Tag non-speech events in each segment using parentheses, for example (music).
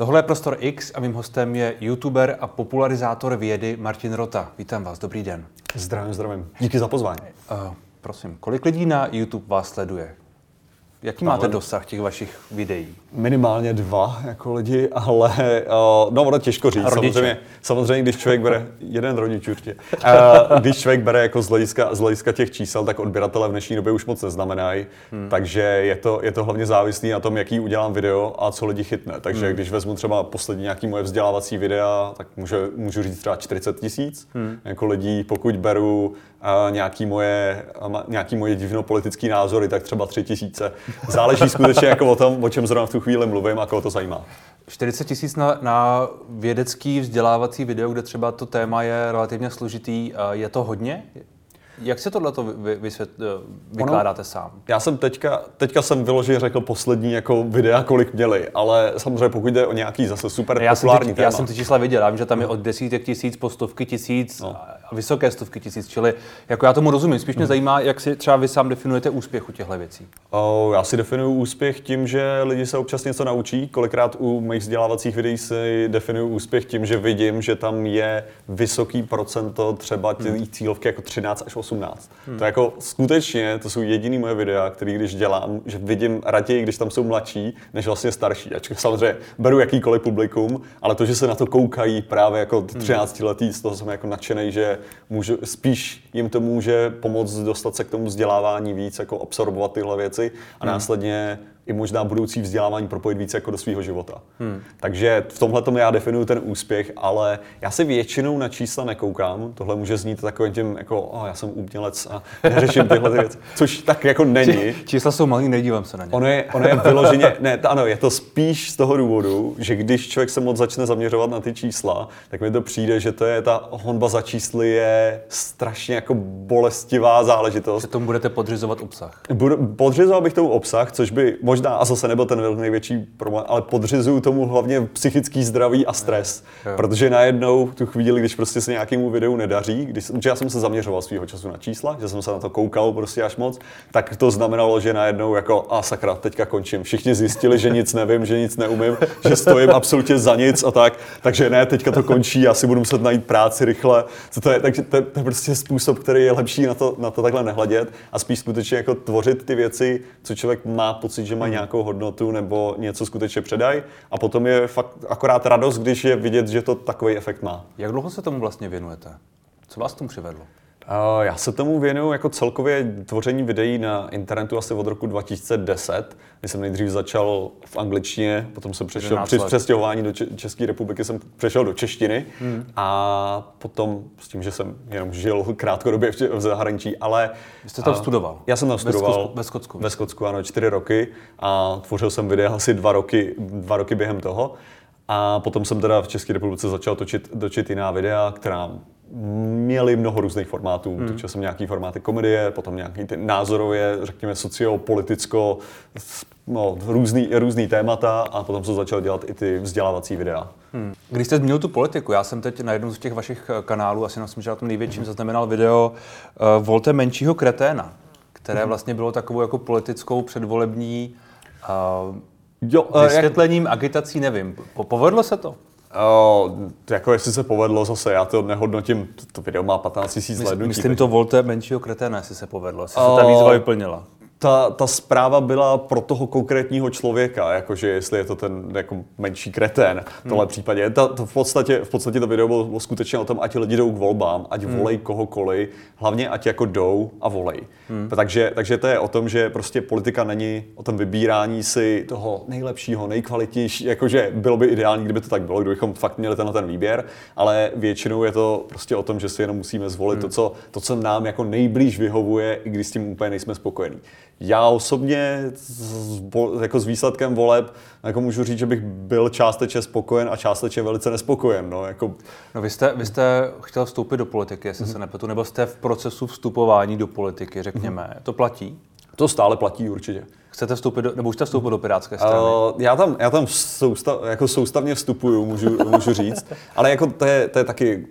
Tohle je Prostor X a mým hostem je youtuber a popularizátor vědy Martin Rota. Vítám vás, dobrý den. Zdravím, zdravím. Díky za pozvání. Uh, prosím, kolik lidí na YouTube vás sleduje? Jaký máte dosah těch vašich videí? Minimálně dva jako lidi, ale uh, no ono těžko říct. Samozřejmě, samozřejmě, když člověk bere jeden rodič určitě, uh, když člověk bere jako z hlediska, z hlediska těch čísel, tak odběratele v dnešní době už moc neznamenají. Hmm. Takže je to, je to hlavně závislý na tom, jaký udělám video a co lidi chytne. Takže hmm. když vezmu třeba poslední nějaký moje vzdělávací videa, tak můžu, můžu říct třeba 40 tisíc hmm. jako lidí. Pokud beru uh, nějaký moje, uh, nějaký moje divno politický názory, tak třeba 3 tisíce. Záleží skutečně jako o tom, o čem zrovna v tu chvíli mluvím a koho to zajímá. 40 tisíc na, na vědecký vzdělávací video, kde třeba to téma je relativně složitý, je to hodně? Jak se tohle vy, vysvět, vykládáte ono, sám? Já jsem teďka, teďka jsem vyloženě řekl poslední jako videa, kolik měli, ale samozřejmě pokud jde o nějaký zase super já populární jsem téma. Já jsem ty čísla viděl, já vím, že tam je od desítek tisíc po stovky tisíc no. A vysoké stovky tisíc, čili jako já tomu rozumím. Spíš mě hmm. zajímá, jak si třeba vy sám definujete úspěch u těchto věcí. O, já si definuju úspěch tím, že lidi se občas něco naučí. Kolikrát u mých vzdělávacích videí si definuju úspěch tím, že vidím, že tam je vysoký procento třeba těch hmm. cílovky jako 13 až 18. Hmm. To jako skutečně, to jsou jediný moje videa, které když dělám, že vidím raději, když tam jsou mladší, než vlastně starší. Ačkoliv samozřejmě beru jakýkoliv publikum, ale to, že se na to koukají právě jako 13 hmm. letý, z toho jsem jako nadšený, že může, spíš jim to může pomoct dostat se k tomu vzdělávání víc, jako absorbovat tyhle věci a hmm. následně i možná budoucí vzdělávání propojit více jako do svého života. Hmm. Takže v tomhle tomu já definuju ten úspěch, ale já se většinou na čísla nekoukám. Tohle může znít takovým tím, jako oh, já jsem umělec a neřeším tyhle věci, což tak jako není. Čísla jsou malý, nedívám se na ně. Ono je, ono je vyloženě, ne, to, ano, je to spíš z toho důvodu, že když člověk se moc začne zaměřovat na ty čísla, tak mi to přijde, že to je ta honba za čísly je strašně jako bolestivá záležitost. Že tomu budete podřizovat obsah. Budu, podřizoval bych tomu obsah, což by možná možná, a zase nebyl ten největší problém, ale podřizuju tomu hlavně psychický zdraví a stres. Jo. Protože najednou tu chvíli, když prostě se nějakému videu nedaří, když, já jsem se zaměřoval svého času na čísla, že jsem se na to koukal prostě až moc, tak to znamenalo, že najednou jako a sakra, teďka končím. Všichni zjistili, že nic nevím, že nic neumím, že stojím absolutně za nic a tak, takže ne, teďka to končí, já si budu muset najít práci rychle. Co to je, takže to, to je prostě způsob, který je lepší na to, na to takhle nehledět a spíš skutečně jako tvořit ty věci, co člověk má pocit, že mají nějakou hodnotu nebo něco skutečně předají a potom je fakt akorát radost, když je vidět, že to takový efekt má. Jak dlouho se tomu vlastně věnujete? Co vás tomu přivedlo? Já se tomu věnuju jako celkově tvoření videí na internetu asi od roku 2010, kdy jsem nejdřív začal v angličtině, potom jsem přešel při přestěhování do České republiky jsem přešel do češtiny hmm. a potom s tím, že jsem jenom žil krátkodobě v zahraničí, ale... Vy jste tam studoval? Já jsem tam studoval. Ve Skotsku? Ve Skotsku, ano, čtyři roky a tvořil jsem videa asi dva roky, dva roky během toho. A potom jsem teda v České republice začal točit, točit jiná videa, která měli mnoho různých formátů. Hmm. Točil jsem nějaký formáty komedie, potom nějaký ty názorově, řekněme, sociopoliticko, no, různý, různý témata a potom jsem začal dělat i ty vzdělávací videa. Hmm. Když jste zmínil tu politiku, já jsem teď na jednom z těch vašich eh, kanálů, asi na tom největším, hmm. zaznamenal video uh, Volte menšího kreténa, které hmm. vlastně bylo takovou jako politickou předvolební uh, jo, uh, vysvětlením, jak... agitací, nevím. Povedlo se to? Uh, jako jestli se povedlo zase, já to nehodnotím, to, video má 15 000 hlednutí. Myslím to volte menšího kreténa, jestli se povedlo, jestli uh, se ta výzva vyplnila ta, ta zpráva byla pro toho konkrétního člověka, jakože jestli je to ten jako menší kretén v tomhle hmm. případě. Ta, to v, podstatě, v podstatě to video bylo, bylo skutečně o tom, ať lidi jdou k volbám, ať hmm. volej kohokoliv, hlavně ať jako jdou a volej. Hmm. Takže, takže to je o tom, že prostě politika není o tom vybírání si toho nejlepšího, nejkvalitnější, jakože bylo by ideální, kdyby to tak bylo, kdybychom fakt měli ten, ten výběr, ale většinou je to prostě o tom, že si jenom musíme zvolit hmm. to, co, to, co nám jako nejblíž vyhovuje, i když s tím úplně nejsme spokojení. Já osobně s, jako s výsledkem voleb jako můžu říct, že bych byl částečně spokojen a částečně velice nespokojen. No, jako... no vy, jste, vy jste chtěl vstoupit do politiky, jestli mm-hmm. se nepletu, nebo jste v procesu vstupování do politiky, řekněme. Mm-hmm. To platí? To stále platí určitě. Chcete vstoupit, do, nebo už jste vstoupil do Pirátské strany? Uh, já tam, já tam soustav, jako soustavně vstupuju, můžu, můžu říct, ale jako to je, to je taky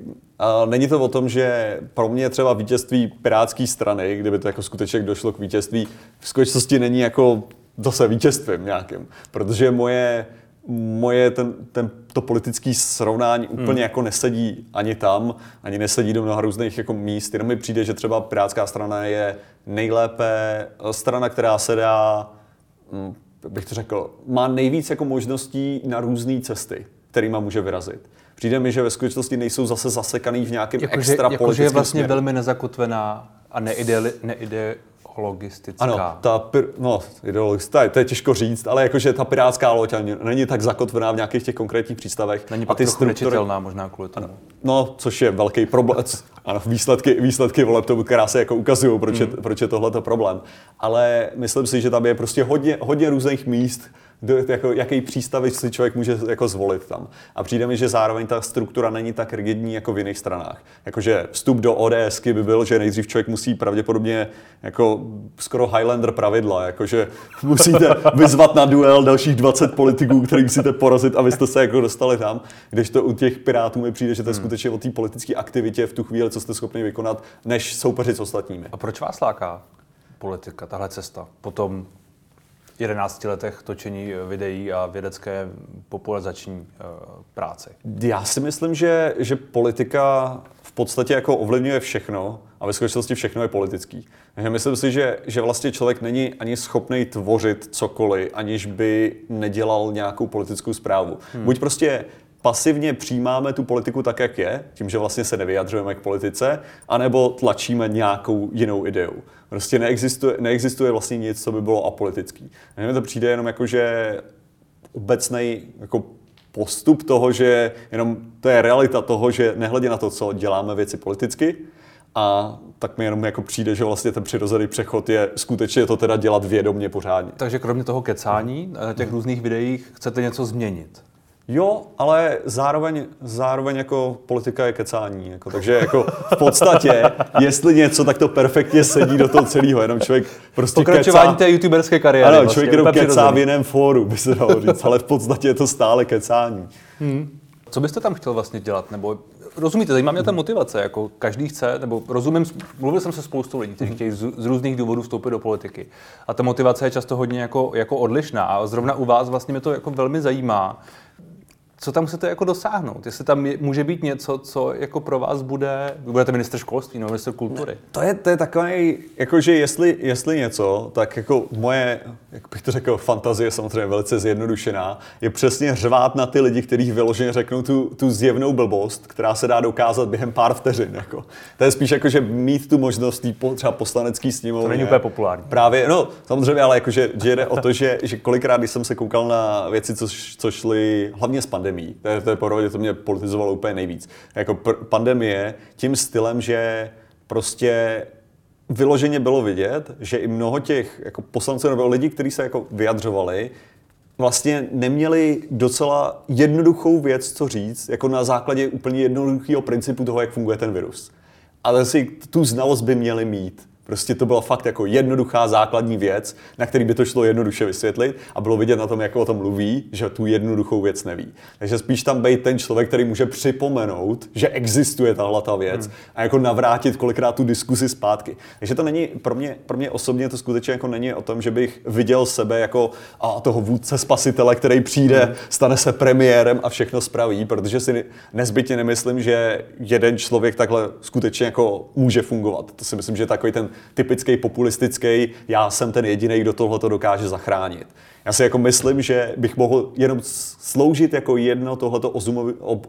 Uh, není to o tom, že pro mě třeba vítězství Pirátské strany, kdyby to jako skutečně došlo k vítězství, v skutečnosti není jako zase vítězstvím nějakým, protože moje moje ten, ten, to politické srovnání úplně Hmm. jako nesedí ani tam, ani nesedí do mnoha různých jako míst. Jenom mi přijde, že třeba Pirátská strana je nejlépe eh, strana, která se dá, hm, jak bych to řekl, má nejvíc jako možností na různé cesty, kterýma může vyrazit. Přijde mi, že ve skutečnosti nejsou zase zasekaný v nějakém Jakože extra jako, že je vlastně směru. velmi nezakotvená a neide, neideologistická. Ano, ta, pir, no, ideologista, to je těžko říct, ale jakože ta pirátská loď není tak zakotvená v nějakých těch konkrétních přístavech. Není a pak ty trochu nečitelná možná kvůli tomu. No, což je velký problém. (laughs) Ano, výsledky, výsledky voleb tomu krásně jako ukazují, proč, je, proč je tohleto problém. Ale myslím si, že tam je prostě hodně, hodně různých míst, do, jako, jaký přístavy si člověk může jako zvolit tam. A přijde mi, že zároveň ta struktura není tak rigidní jako v jiných stranách. Jakože vstup do ODSky by byl, že nejdřív člověk musí pravděpodobně jako skoro Highlander pravidla, jakože musíte vyzvat na duel dalších 20 politiků, který musíte porazit, abyste se jako dostali tam. Když to u těch pirátů mi přijde, že to je skutečně o té politické aktivitě v tu chvíli, co jste schopni vykonat, než soupeřit s ostatními. A proč vás láká politika, tahle cesta? Potom 11 letech točení videí a vědecké popularizační uh, práce. Já si myslím, že, že politika v podstatě jako ovlivňuje všechno a ve skutečnosti všechno je politický. Takže myslím si, že, že vlastně člověk není ani schopný tvořit cokoliv, aniž by nedělal nějakou politickou zprávu. Hmm. Buď prostě pasivně přijímáme tu politiku tak, jak je, tím, že vlastně se nevyjadřujeme k politice, anebo tlačíme nějakou jinou ideu. Prostě neexistuje, neexistuje vlastně nic, co by bylo apolitický. A mně to přijde jenom jako, že obecný jako postup toho, že jenom to je realita toho, že nehledě na to, co děláme věci politicky, a tak mi jenom jako přijde, že vlastně ten přirozený přechod je skutečně to teda dělat vědomně pořádně. Takže kromě toho kecání na těch různých videích chcete něco změnit? Jo, ale zároveň, zároveň jako politika je kecání. Jako, takže jako v podstatě, jestli něco, tak to perfektně sedí do toho celého. Jenom člověk prostě Pokračování kecá. té youtuberské kariéry. Ano, vlastně, člověk jenom kecá v jiném fóru, by se dalo říct, ale v podstatě je to stále kecání. Co byste tam chtěl vlastně dělat? Nebo rozumíte, zajímá mě ta motivace, jako každý chce, nebo rozumím, mluvil jsem se spoustu lidí, kteří chtějí z, z různých důvodů vstoupit do politiky. A ta motivace je často hodně jako, jako odlišná. A zrovna u vás vlastně mě to jako velmi zajímá. Co tam chcete jako dosáhnout? Jestli tam je, může být něco, co jako pro vás bude, vy budete minister školství nebo minister kultury. To je, to je takový, jakože jestli, jestli něco, tak jako moje, jak bych to řekl, fantazie samozřejmě velice zjednodušená, je přesně řvát na ty lidi, kteří vyloženě řeknou tu, tu zjevnou blbost, která se dá dokázat během pár vteřin. Jako. To je spíš jako, že mít tu možnost tý po, třeba poslanecký sněmovně. To není úplně populární. Právě, no samozřejmě, ale jakože že jde o to, že, že kolikrát, když jsem se koukal na věci, co, co šly hlavně s pandemí, to je, to je porovně, to mě politizovalo úplně nejvíc. Jako pr- pandemie tím stylem, že prostě vyloženě bylo vidět, že i mnoho těch jako poslanců nebo lidí, kteří se jako vyjadřovali, vlastně neměli docela jednoduchou věc, co říct, jako na základě úplně jednoduchého principu toho, jak funguje ten virus. Ale si tu znalost by měli mít. Prostě to byla fakt jako jednoduchá základní věc, na který by to šlo jednoduše vysvětlit a bylo vidět na tom, jak o tom mluví, že tu jednoduchou věc neví. Takže spíš tam být ten člověk, který může připomenout, že existuje tahle ta věc hmm. a jako navrátit kolikrát tu diskusi zpátky. Takže to není, pro mě, pro mě osobně to skutečně jako není o tom, že bych viděl sebe jako a toho vůdce spasitele, který přijde, hmm. stane se premiérem a všechno spraví, protože si nezbytně nemyslím, že jeden člověk takhle skutečně jako může fungovat. To si myslím, že je takový ten typický populistický, já jsem ten jediný, kdo tohle to dokáže zachránit. Já si jako myslím, že bych mohl jenom sloužit jako jedno tohleto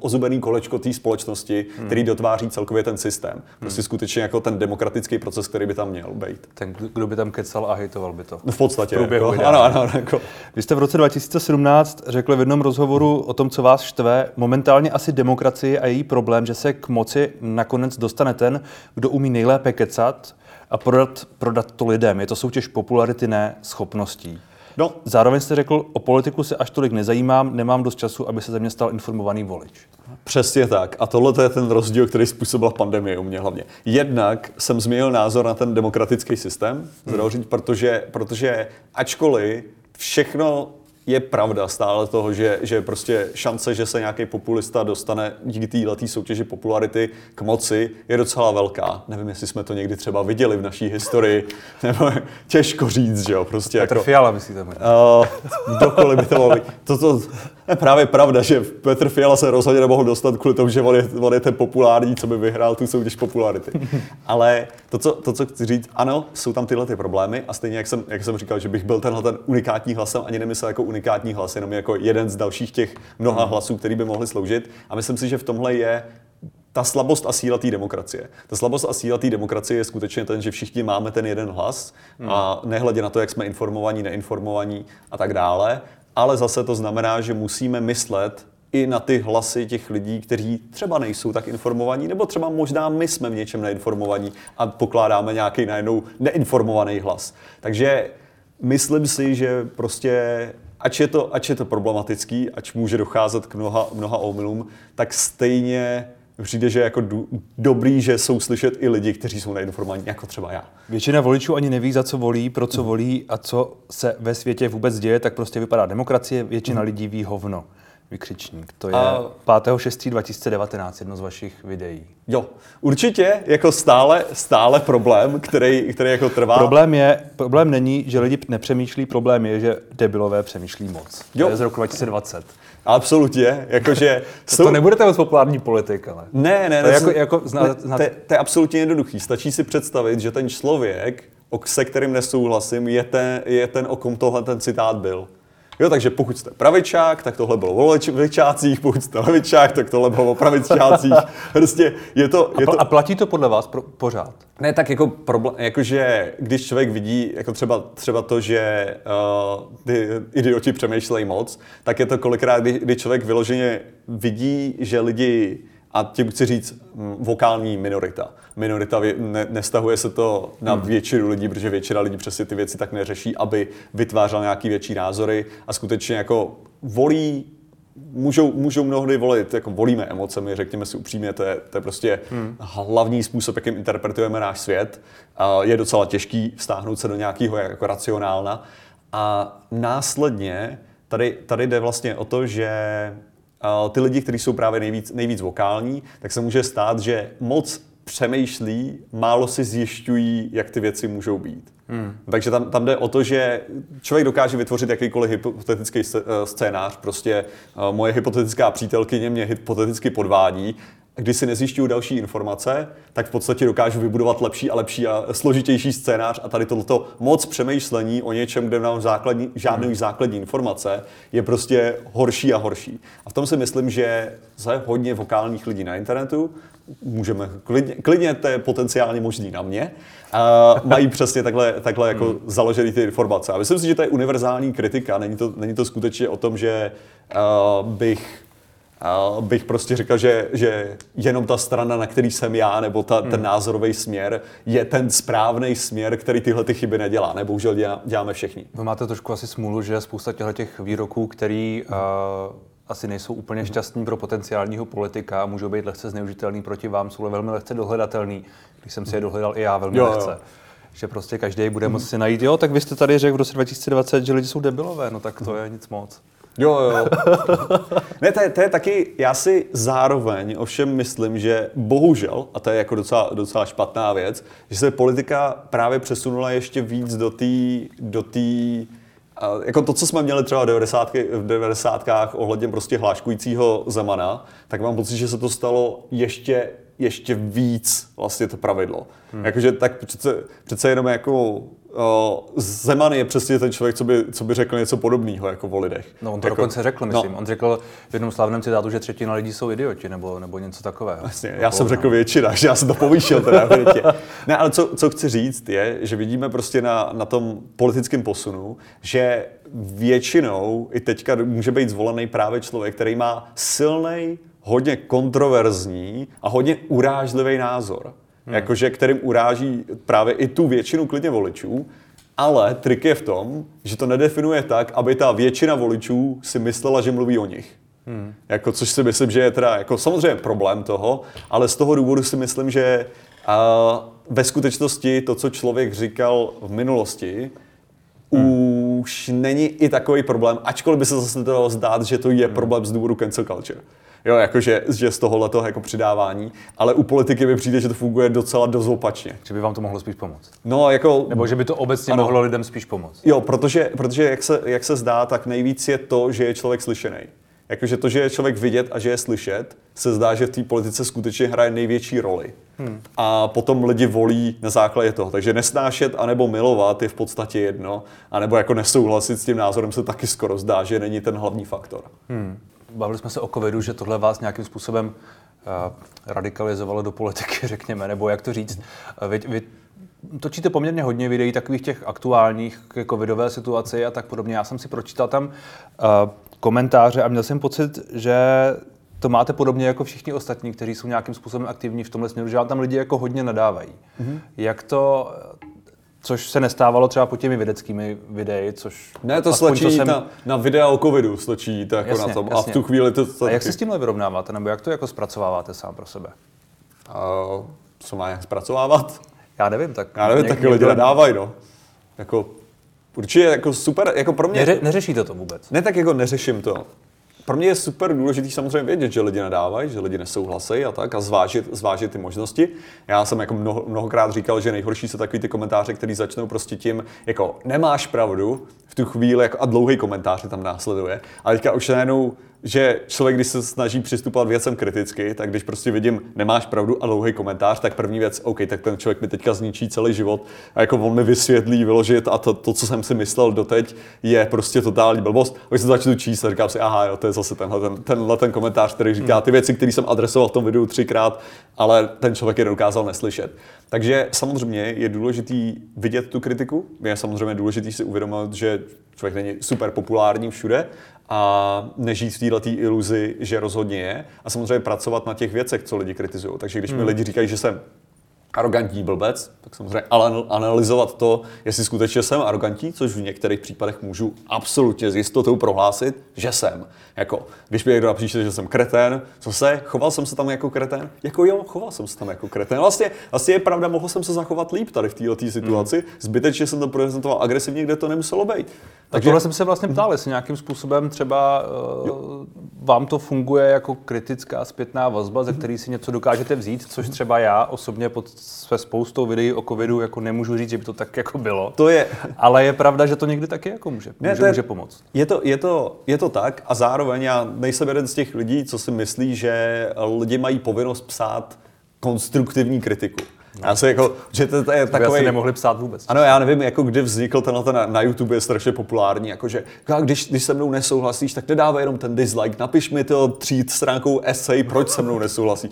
ozubený kolečko té společnosti, hmm. který dotváří celkově ten systém. Prostě skutečně jako ten demokratický proces, který by tam měl být. Ten, kdo by tam kecal a hejtoval by to. No v podstatě. průběhu Jako, ano, ano, jako. Vy jste v roce 2017 řekl v jednom rozhovoru o tom, co vás štve, momentálně asi demokracie a její problém, že se k moci nakonec dostane ten, kdo umí nejlépe kecat a prodat, prodat to lidem. Je to soutěž popularity, ne schopností. No, Zároveň jste řekl, o politiku se až tolik nezajímám, nemám dost času, aby se ze mě stal informovaný volič. Přesně tak. A tohle je ten rozdíl, který způsobila pandemie u mě hlavně. Jednak jsem změnil názor na ten demokratický systém, hmm. protože, protože ačkoliv všechno je pravda stále toho, že, že prostě šance, že se nějaký populista dostane díky této soutěži popularity k moci, je docela velká. Nevím, jestli jsme to někdy třeba viděli v naší historii, (laughs) nebo těžko říct, že jo, prostě Petr jako... Fiala, myslíte? možná? Uh, kdokoliv by to mohl být. Toto, Je (laughs) právě pravda, že Petr Fiala se rozhodně nemohl dostat kvůli tomu, že on je, on je ten populární, co by vyhrál tu soutěž popularity. (laughs) Ale to co, to, co chci říct, ano, jsou tam tyhle ty problémy a stejně jak jsem, jak jsem říkal, že bych byl tenhle ten unikátní hlasem, ani nemyslel jako unikátní hlas, jenom jako jeden z dalších těch mnoha hlasů, který by mohli sloužit. A myslím si, že v tomhle je ta slabost a síla té demokracie. Ta slabost a síla té demokracie je skutečně ten, že všichni máme ten jeden hlas a nehledě na to, jak jsme informovaní, neinformovaní a tak dále, ale zase to znamená, že musíme myslet i na ty hlasy těch lidí, kteří třeba nejsou tak informovaní, nebo třeba možná my jsme v něčem neinformovaní a pokládáme nějaký najednou neinformovaný hlas. Takže myslím si, že prostě ač je to, ač je to problematický, ač může docházet k mnoha, mnoha omylům, tak stejně přijde, že je jako do, dobrý, že jsou slyšet i lidi, kteří jsou neinformovaní, jako třeba já. Většina voličů ani neví, za co volí, pro co volí a co se ve světě vůbec děje, tak prostě vypadá demokracie, většina lidí ví hovno. Vykřičník. To je A- 5.6.2019, jedno z vašich videí. Jo, určitě jako stále, stále problém, který, který jako trvá. Problém je, problém není, že lidi nepřemýšlí, problém je, že debilové přemýšlí moc. Jo. To je z roku 2020. Absolutně, jakože (laughs) To, to nebudete moc populární politik, ale. Ne, ne, To ne. jako- jako ne, zná- to, je- to je absolutně jednoduchý. Stačí si představit, že ten člověk, o- se kterým nesouhlasím, je ten, je ten o kom tohle ten citát byl. Jo, takže pokud jste pravičák, tak tohle bylo o levičácích, pokud jste levičák, tak tohle bylo o pravičácích. (laughs) Prostě je to, je to, A platí to podle vás pro, pořád? ne, tak jako problém, jakože když člověk vidí jako třeba, třeba to, že uh, ty idioti přemýšlejí moc, tak je to kolikrát, kdy, kdy člověk vyloženě vidí, že lidi, a tím chci říct mm, vokální minorita. Minorita ne, nestahuje se to na většinu lidí, protože většina lidí přesně ty věci tak neřeší, aby vytvářel nějaký větší názory a skutečně jako volí můžou, můžou mnohdy volit, jako volíme emocemi, řekněme si upřímně, to je, to je prostě hmm. hlavní způsob, jakým interpretujeme náš svět. A je docela těžký vstáhnout se do nějakého jako racionálna. A následně tady, tady jde vlastně o to, že ty lidi, kteří jsou právě nejvíc, nejvíc vokální, tak se může stát, že moc přemýšlí, málo si zjišťují, jak ty věci můžou být. Hmm. Takže tam, tam jde o to, že člověk dokáže vytvořit jakýkoliv hypotetický scénář. Prostě eh, moje hypotetická přítelkyně mě hypoteticky podvádí. Když si nezjišťuju další informace, tak v podstatě dokážu vybudovat lepší a lepší a složitější scénář a tady tohleto moc přemýšlení o něčem, kde nám základní, žádný hmm. základní informace, je prostě horší a horší. A v tom si myslím, že za hodně vokálních lidí na internetu, můžeme klidně, klidně to je potenciálně možný na mě, a mají (laughs) přesně takhle, takhle jako hmm. založený ty informace. A myslím si, že to je univerzální kritika, není to, není to skutečně o tom, že uh, bych uh, bych prostě říkal, že, že jenom ta strana, na který jsem já, nebo ta, ten názorový směr, je ten správný směr, který tyhle ty chyby nedělá. Ne, bohužel dělá, děláme všichni. Vy máte trošku asi smůlu, že spousta těchto těch výroků, který uh, asi nejsou úplně šťastní pro potenciálního politika a můžou být lehce zneužitelný proti vám, jsou velmi lehce dohledatelný, když jsem si je dohledal i já velmi Jo, jo. lehce. Že prostě každý bude moci si najít, jo, tak vy jste tady řekl v roce 2020, že lidi jsou debilové, no tak to je nic moc. Jo, jo. ne, to je, to je taky, já si zároveň ovšem myslím, že bohužel, a to je jako docela, docela špatná věc, že se politika právě přesunula ještě víc do té, do tý, jako to, co jsme měli třeba v 90. v 90. ohledně prostě hláškujícího Zemana, tak mám pocit, že se to stalo ještě, ještě víc vlastně to pravidlo. Hmm. Jakože tak přece, přece jenom jako Zeman je přesně ten člověk, co by, co by řekl něco podobného jako o lidech. No on to jako, dokonce řekl, myslím. No, On řekl v jednom slavném citátu, že třetina lidí jsou idioti, nebo, nebo něco takového. Jasně, já jsem řekl většina, že já jsem to povýšil teda větě. Ne, ale co, co chci říct je, že vidíme prostě na, na tom politickém posunu, že většinou i teďka může být zvolený právě člověk, který má silný, hodně kontroverzní a hodně urážlivý názor. Hmm. Jakože kterým uráží právě i tu většinu klidně voličů, ale trik je v tom, že to nedefinuje tak, aby ta většina voličů si myslela, že mluví o nich. Hmm. Jako, což si myslím, že je teda jako samozřejmě problém toho, ale z toho důvodu si myslím, že a, ve skutečnosti to, co člověk říkal v minulosti, hmm. už není i takový problém, ačkoliv by se zase dalo zdát, že to je hmm. problém z důvodu cancel culture. Jo, jakože že z tohohle jako přidávání, ale u politiky mi přijde, že to funguje docela dost opačně. Že by vám to mohlo spíš pomoct. No, jako... Nebo že by to obecně Ano. mohlo lidem spíš pomoct. Jo, protože, protože jak, se, jak se zdá, tak nejvíc je to, že je člověk slyšený. jakože to, že je člověk vidět a že je slyšet, se zdá, že v té politice skutečně hraje největší roli. Hmm. A potom lidi volí na základě toho. Takže nesnášet anebo milovat je v podstatě jedno, anebo jako nesouhlasit s tím názorem se taky skoro zdá, že není ten hlavní faktor. Hmm. Bavili jsme se o covidu, že tohle vás nějakým způsobem uh, radikalizovalo do politiky, (laughs) řekněme, nebo jak to říct. Vy, vy točíte poměrně hodně videí takových těch aktuálních k covidové situaci a tak podobně. Já jsem si pročítal tam uh, komentáře a měl jsem pocit, že to máte podobně jako všichni ostatní, kteří jsou nějakým způsobem aktivní v tomhle směru, že vám tam lidi jako hodně nadávají. Mm-hmm. Jak to, což se nestávalo třeba po těmi vědeckými videi, což... Ne, to slečí jsem... na, na videa o covidu, slečí to jako jasně, na tom. Jasně. A v tu chvíli to... to a jak se s tímhle vyrovnáváte, nebo jak to jako zpracováváte sám pro sebe? Uh, co má jak zpracovávat? Já nevím, tak... Já nevím, tak lidi nadávají, no. Jako, určitě jako super, jako pro mě... Neře, neřešíte to vůbec? Ne, tak jako neřeším to pro mě je super důležitý samozřejmě vědět, že lidi nadávají, že lidi nesouhlasí a tak a zvážit, zvážit ty možnosti. Já jsem jako mnoho, mnohokrát říkal, že nejhorší jsou takový ty komentáře, které začnou prostě tím, jako nemáš pravdu, v tu chvíli jako, a dlouhý komentář tam následuje. A teďka už najednou že člověk, když se snaží přistupovat věcem kriticky, tak když prostě vidím, nemáš pravdu a dlouhý komentář, tak první věc, OK, tak ten člověk mi teďka zničí celý život a jako on mi vysvětlí, vyložit a to, to co jsem si myslel doteď, je prostě totální blbost. A když se začnu číst a říkám si, aha, jo, to je zase tenhle ten, tenhle ten komentář, který říká ty věci, které jsem adresoval v tom videu třikrát, ale ten člověk je dokázal neslyšet. Takže samozřejmě je důležitý vidět tu kritiku, je samozřejmě důležitý si uvědomit, že člověk není super populární všude a nežít v této iluzi, že rozhodně je. A samozřejmě pracovat na těch věcech, co lidi kritizují. Takže když mi hmm. lidi říkají, že jsem arrogantní blbec, tak samozřejmě ale analyzovat to, jestli skutečně jsem arrogantní, což v některých případech můžu absolutně s jistotou prohlásit, že jsem. Jako, když mi někdo napíše, že jsem kretén, co se, choval jsem se tam jako kretén? Jako jo, choval jsem se tam jako kretén. Vlastně, vlastně je pravda, mohl jsem se zachovat líp tady v této situaci. Mm. Zbytečně jsem to prezentoval agresivně, kde to nemuselo být. Takže tohle jsem se vlastně ptal, jestli nějakým způsobem třeba uh, vám to funguje jako kritická zpětná vazba, ze který si něco dokážete vzít, což třeba já osobně pod své spoustou videí o covidu jako nemůžu říct, že by to tak jako bylo. To je. Ale je pravda, že to někdy taky jako může, ne, může, je, může pomoct. Je to, je, to, je to tak a zároveň já nejsem jeden z těch lidí, co si myslí, že lidi mají povinnost psát konstruktivní kritiku. Já se jako, že to, to je takový... nemohli psát vůbec. Ano, já nevím, jako kdy vznikl tenhle ten na, na YouTube je strašně populární, jakože když, když se mnou nesouhlasíš, tak nedávej jenom ten dislike, napiš mi to tří stránkou essay, proč se mnou nesouhlasí.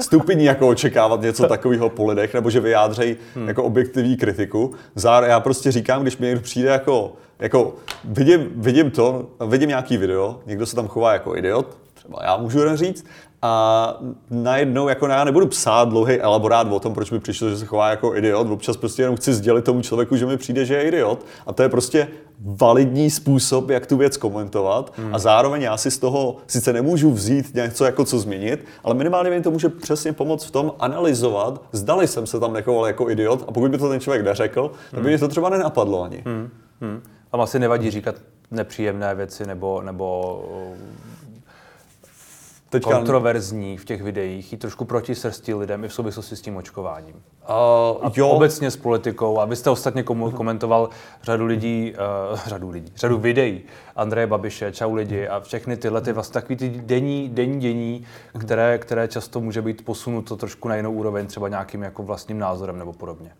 Stupidní jako očekávat něco takového po lidech, nebo že vyjádřej hmm. jako objektivní kritiku. Zár, já prostě říkám, když mi někdo přijde jako, jako vidím, vidím to, vidím nějaký video, někdo se tam chová jako idiot, třeba já můžu říct, a najednou jako já nebudu psát dlouhý elaborát o tom, proč mi přišlo, že se chová jako idiot. Občas prostě jenom chci sdělit tomu člověku, že mi přijde, že je idiot. A to je prostě validní způsob, jak tu věc komentovat. Hmm. A zároveň já si z toho sice nemůžu vzít něco jako co změnit, ale minimálně mi to může přesně pomoct v tom analyzovat, zdali jsem se tam nechoval jako idiot. A pokud by to ten člověk neřekl, tak by hmm. mě to třeba nenapadlo ani. Hmm. Hmm. A asi nevadí říkat nepříjemné věci nebo, nebo teďka... kontroverzní v těch videích, i trošku proti srsti lidem i v souvislosti s tím očkováním. Uh, a jo. obecně s politikou. A vy jste ostatně komu- komentoval řadu lidí, uh, (laughs) řadu lidí, řadu videí Andreje Babiše, Čau lidi a všechny tyhle ty vlastně takový ty denní, denní dění, které, které často může být posunuto trošku na jinou úroveň, třeba nějakým jako vlastním názorem nebo podobně.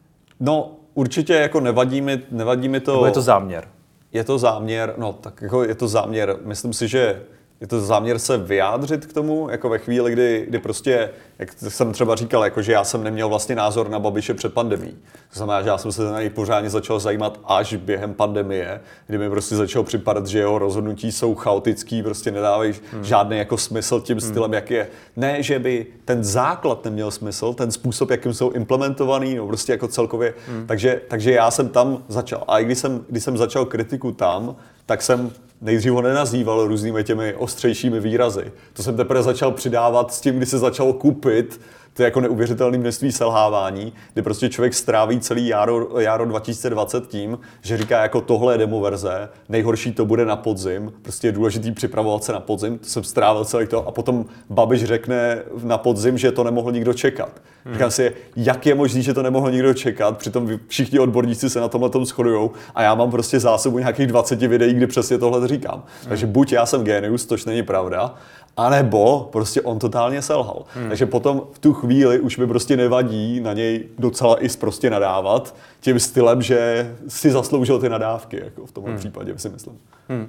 No, určitě jako nevadí mi, nevadí mi to... Nebo je to záměr? Je to záměr, no tak jako je to záměr. Myslím si, že je to záměr se vyjádřit k tomu, jako ve chvíli, kdy, kdy prostě, jak jsem třeba říkal, jako že já jsem neměl vlastně názor na Babiše před pandemí. To znamená, že já jsem se na něj pořádně začal zajímat až během pandemie, kdy mi prostě začalo připadat, že jeho rozhodnutí jsou chaotický, prostě nedávají hmm. žádný jako smysl tím hmm. stylem, jak je. Ne, že by ten základ neměl smysl, ten způsob, jakým jsou implementovaný, no prostě jako celkově. Hmm. Takže, takže já jsem tam začal. A i když jsem, když jsem začal kritiku tam, tak jsem nejdřív ho nenazýval různými těmi ostřejšími výrazy. To jsem teprve začal přidávat s tím, kdy se začal kupit to je jako neuvěřitelné množství selhávání, kdy prostě člověk stráví celý jaro, jaro 2020 tím, že říká jako tohle je demo verze, nejhorší to bude na podzim, prostě je důležitý připravovat se na podzim, to jsem strávil celý to a potom Babiš řekne na podzim, že to nemohl nikdo čekat. Hmm. Říkám si, jak je možné, že to nemohl nikdo čekat, přitom všichni odborníci se na tomhle tom shodují a já mám prostě zásobu nějakých 20 videí, kdy přesně tohle říkám. Hmm. Takže buď já jsem genius, což není pravda, anebo prostě on totálně selhal. Hmm. Takže potom v tu chvíli už mi prostě nevadí na něj docela i prostě nadávat tím stylem, že si zasloužil ty nadávky, jako v tomhle hmm. případě si myslím. Hmm.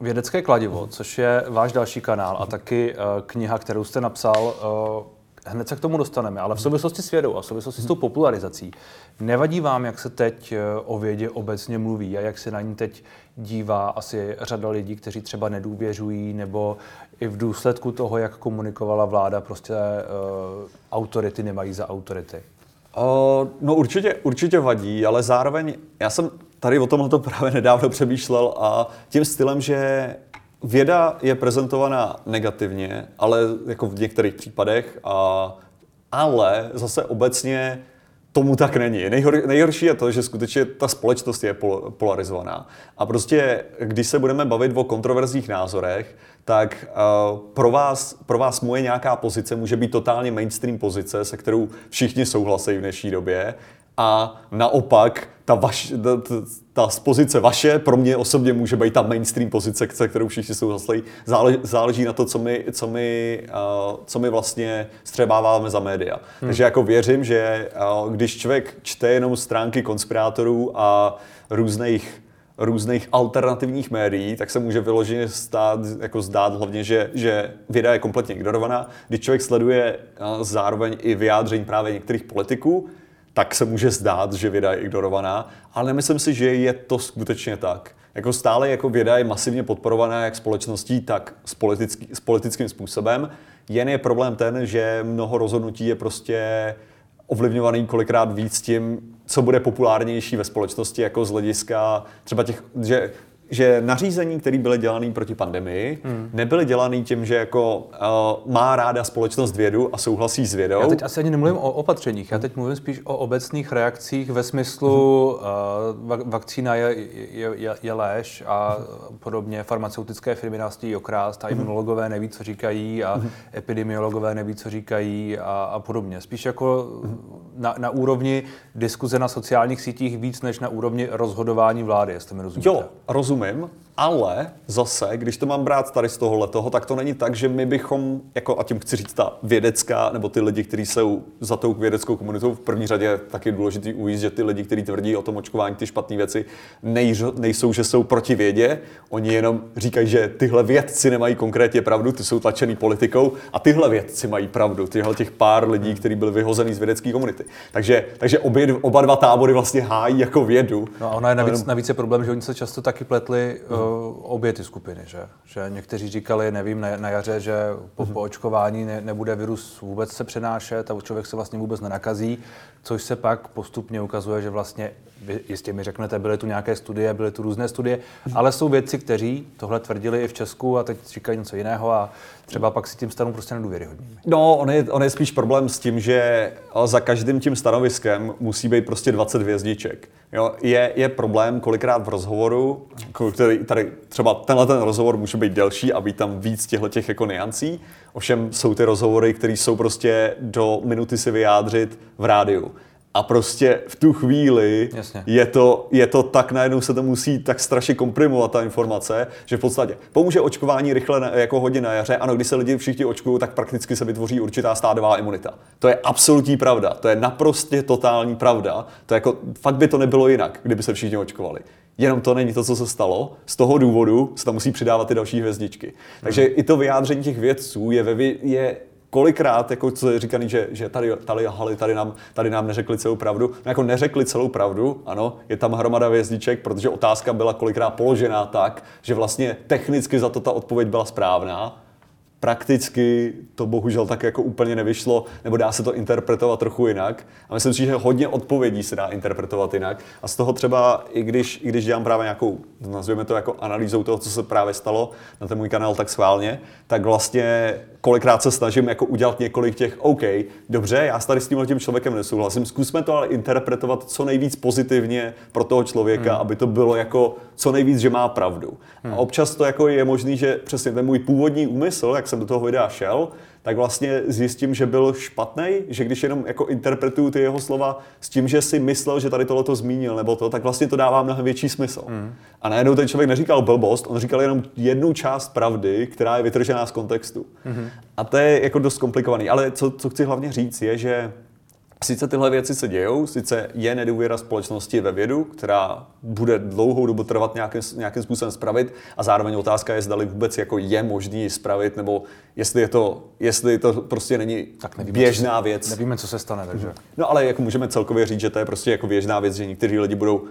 Vědecké kladivo, což je váš další kanál a taky uh, kniha, kterou jste napsal, uh, hned se k tomu dostaneme, ale v souvislosti s vědou a v souvislosti s tou popularizací, nevadí vám, jak se teď uh, o vědě obecně mluví a jak se na ní teď dívá asi řada lidí, kteří třeba nedůvěřují nebo i v důsledku toho, jak komunikovala vláda, prostě uh, autority nemají za autority? Uh, no určitě, určitě vadí, ale zároveň já jsem tady o tomhle to právě nedávno přemýšlel a tím stylem, že věda je prezentovaná negativně, ale jako v některých případech, a, ale zase obecně tomu tak není. Nejhor, nejhorší je to, že skutečně ta společnost je pol, polarizovaná. A prostě, když se budeme bavit o kontroverzních názorech, tak uh, pro, vás, pro vás moje nějaká pozice může být totálně mainstream pozice, se kterou všichni souhlasí v dnešní době. A naopak, ta, vaš, ta, ta pozice vaše pro mě osobně může být ta mainstream pozice, se kterou všichni souhlasí. Záleží, záleží na to, co my, co my, uh, co my vlastně střebáváme za média. Hmm. Takže jako věřím, že uh, když člověk čte jenom stránky konspirátorů a různých různých alternativních médií, tak se může vyloženě stát, jako zdát hlavně, že, že věda je kompletně ignorovaná. Když člověk sleduje zároveň i vyjádření právě některých politiků, tak se může zdát, že věda je ignorovaná, ale nemyslím si, že je to skutečně tak. Jako stále jako věda je masivně podporovaná jak společností, tak s, politický, s politickým způsobem. Jen je problém ten, že mnoho rozhodnutí je prostě ovlivňovaný kolikrát víc tím, co bude populárnější ve společnosti, jako z hlediska třeba těch, že že nařízení, které byly dělané proti pandemii, hmm. nebyly dělané tím, že jako uh, má ráda společnost vědu a souhlasí s vědou. Já teď asi ani nemluvím o opatřeních, já teď mluvím spíš o obecných reakcích ve smyslu uh, vakcína je, je, je, je léž a podobně, farmaceutické firmy nás chtějí okrást a imunologové neví, co říkají a epidemiologové neví, co říkají a, a podobně. Spíš jako na, na úrovni diskuze na sociálních sítích víc než na úrovni rozhodování vlády, jestli mi rozumíte. Jo, rozumím, nous-mêmes ale zase, když to mám brát tady z tohohle toho, tak to není tak, že my bychom, jako, a tím chci říct ta vědecká, nebo ty lidi, kteří jsou za tou vědeckou komunitou, v první řadě taky důležitý ujíst, že ty lidi, kteří tvrdí o tom očkování ty špatné věci, nejsou, že jsou proti vědě, oni jenom říkají, že tyhle vědci nemají konkrétně pravdu, ty jsou tlačený politikou a tyhle vědci mají pravdu, tyhle těch pár lidí, kteří byli vyhozený z vědecké komunity. Takže, takže obě, oba dva tábory vlastně hájí jako vědu. No a ona je navíc, navíc je problém, že oni se často taky pletli uh, obě ty skupiny, že? že někteří říkali, nevím, na, na jaře, že po, po očkování ne, nebude virus vůbec se přenášet a člověk se vlastně vůbec nenakazí, což se pak postupně ukazuje, že vlastně, vy jistě mi řeknete, byly tu nějaké studie, byly tu různé studie, ale jsou vědci, kteří tohle tvrdili i v Česku a teď říkají něco jiného a třeba pak si tím stanou prostě nedůvěryhodní. No, on je, on je spíš problém s tím, že za každým tím stanoviskem musí být prostě 20 hvězdiček. Jo, je, je problém kolikrát v rozhovoru, který tady třeba tenhle ten rozhovor může být delší a být tam víc těchto těch jako niancí, ovšem jsou ty rozhovory, které jsou prostě do minuty si vyjádřit v rádiu. A prostě v tu chvíli je to, je to tak, najednou se to musí tak strašně komprimovat ta informace, že v podstatě pomůže očkování rychle na, jako hodně na jaře. Ano, když se lidi všichni očkují, tak prakticky se vytvoří určitá stádová imunita. To je absolutní pravda. To je naprostě totální pravda. To jako, fakt by to nebylo jinak, kdyby se všichni očkovali. Jenom to není to, co se stalo. Z toho důvodu se tam musí přidávat ty další hvězdičky. Takže hmm. i to vyjádření těch vědců je, ve, je kolikrát, jako co je říkaný, že, že tady, tady, hali, tady, nám, tady nám neřekli celou pravdu. No jako neřekli celou pravdu, ano, je tam hromada vězdiček, protože otázka byla kolikrát položená tak, že vlastně technicky za to ta odpověď byla správná, prakticky to bohužel tak jako úplně nevyšlo, nebo dá se to interpretovat trochu jinak. A myslím si, že hodně odpovědí se dá interpretovat jinak. A z toho třeba, i když, i když dělám právě nějakou, nazvěme to jako analýzou toho, co se právě stalo na ten můj kanál tak schválně, tak vlastně kolikrát se snažím jako udělat několik těch, OK, dobře, já tady s tím tím člověkem nesouhlasím, zkusme to ale interpretovat co nejvíc pozitivně pro toho člověka, hmm. aby to bylo jako co nejvíc, že má pravdu. Hmm. A občas to jako je možný, že přesně ten můj původní úmysl, jak jsem do toho videa šel, tak vlastně zjistím, že byl špatný, že když jenom jako interpretuju ty jeho slova s tím, že si myslel, že tady tohle to zmínil nebo to, tak vlastně to dává mnohem větší smysl. Mm. A najednou ten člověk neříkal blbost, on říkal jenom jednu část pravdy, která je vytržená z kontextu. Mm. A to je jako dost komplikovaný. Ale co, co chci hlavně říct je, že Sice tyhle věci se dějou, sice je nedůvěra společnosti ve vědu, která bude dlouhou dobu trvat nějakým, nějakým způsobem spravit a zároveň otázka je, zdali vůbec jako je možný spravit, nebo jestli, je to, jestli to prostě není tak nevíme, běžná co věc. Nevíme, co se stane, takže. No ale jako můžeme celkově říct, že to je prostě jako běžná věc, že někteří lidi budou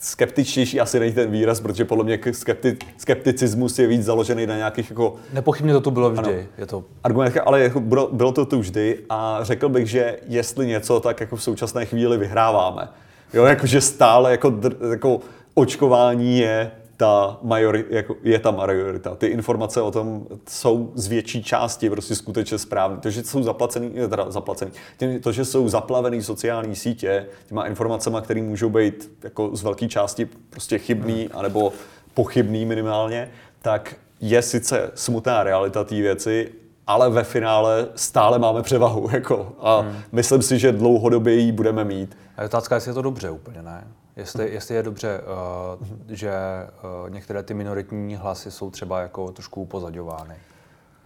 skeptičtější asi není ten výraz, protože podle mě skepti, skepticismus je víc založený na nějakých jako... Nepochybně to tu bylo vždy. Ano, je to... Argument, ale jako bylo, bylo to tu vždy a řekl bych, že jestli něco, tak jako v současné chvíli vyhráváme. Jo, jakože stále jako, jako očkování je ta majori, jako je ta majorita. Ty informace o tom jsou z větší části prostě skutečně správné. To, že jsou zaplacený, teda zaplacený, to, že jsou zaplavený sociální sítě těma informacemi, které můžou být jako z velké části prostě chybný, hmm. anebo pochybný minimálně, tak je sice smutná realita té věci, ale ve finále stále máme převahu. (laughs) Jako, a hmm. myslím si, že dlouhodobě ji budeme mít. A je otázka, jestli je to dobře úplně, ne? Jestli, jestli je dobře, uh, že uh, některé ty minoritní hlasy jsou třeba jako trošku upozaďovány.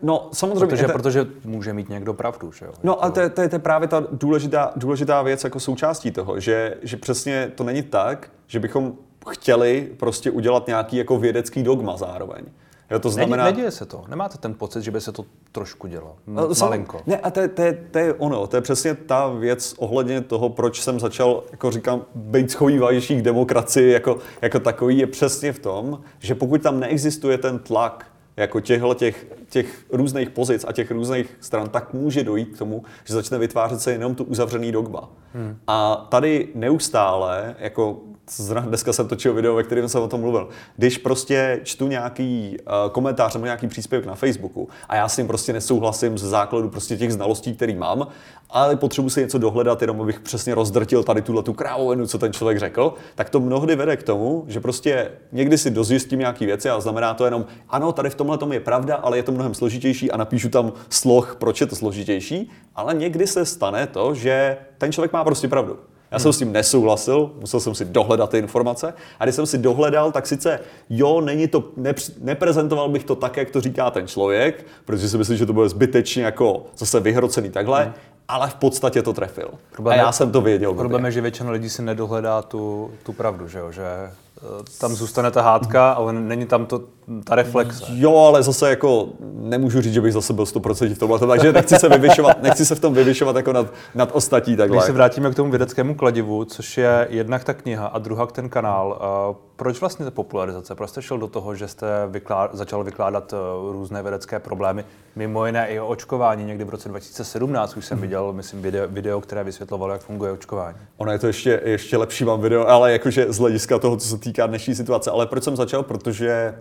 No, samozřejmě. Protože, te... protože může mít někdo pravdu, že jo? No a to, to, to je právě ta důležitá, důležitá věc jako součástí toho, že, že přesně to není tak, že bychom chtěli prostě udělat nějaký jako vědecký dogma zároveň. Jo, to znamená... Neděje se to. Nemáte ten pocit, že by se to trošku dělo? No, Malinko. Ne, a to, to, to je ono. To je přesně ta věc ohledně toho, proč jsem začal, jako říkám, být schovývající k demokracii jako, jako takový, je přesně v tom, že pokud tam neexistuje ten tlak jako těchto těch, těch různých pozic a těch různých stran, tak může dojít k tomu, že začne vytvářet se jenom tu uzavřený dogma. Hmm. A tady neustále, jako dneska jsem točil video, ve kterém jsem o tom mluvil. Když prostě čtu nějaký uh, komentář nebo nějaký příspěvek na Facebooku a já s tím prostě nesouhlasím z základu prostě těch znalostí, který mám, ale potřebuji si něco dohledat, jenom abych přesně rozdrtil tady tuhle tu krávovinu, co ten člověk řekl, tak to mnohdy vede k tomu, že prostě někdy si dozjistím nějaké věci a znamená to jenom, ano, tady v tomhle tom je pravda, ale je to mnohem složitější a napíšu tam sloh, proč je to složitější, ale někdy se stane to, že ten člověk má prostě pravdu. Já jsem s tím nesouhlasil, musel jsem si dohledat ty informace. A když jsem si dohledal, tak sice jo, není to, neprezentoval bych to tak, jak to říká ten člověk, protože si myslím, že to bude zbytečně jako zase vyhrocený takhle, hmm. ale v podstatě to trefil. Problém a já jsem to věděl. Problém je, že většina lidí si nedohledá tu, tu pravdu, že, jo? že Eh, tam zůstane ta hádka, ale není tam to, ta reflexe. Jo, ale zase jako nemůžu říct, že bych zase byl 100% v tomhle, takže nechci se, vyvyšovat, (laughs) nechci se v tom vyvyšovat jako nad, nad ostatní takhle. Když se vrátíme k tomu vědeckému kladivu, což je jednak ta kniha a druhá ten kanál, uh, proč vlastně ta popularizace? Proč jste šel do toho, že jste vyklá, začal vykládat uh, různé vědecké problémy, mimo jiné i o očkování. Někdy v roce 2017 už jsem hmm. viděl, myslím, video, video, které vysvětlovalo, jak funguje očkování. Ono je to ještě, ještě lepší, mám video, ale jakože z hlediska toho, co se týká dnešní situace. Ale proč jsem začal? Protože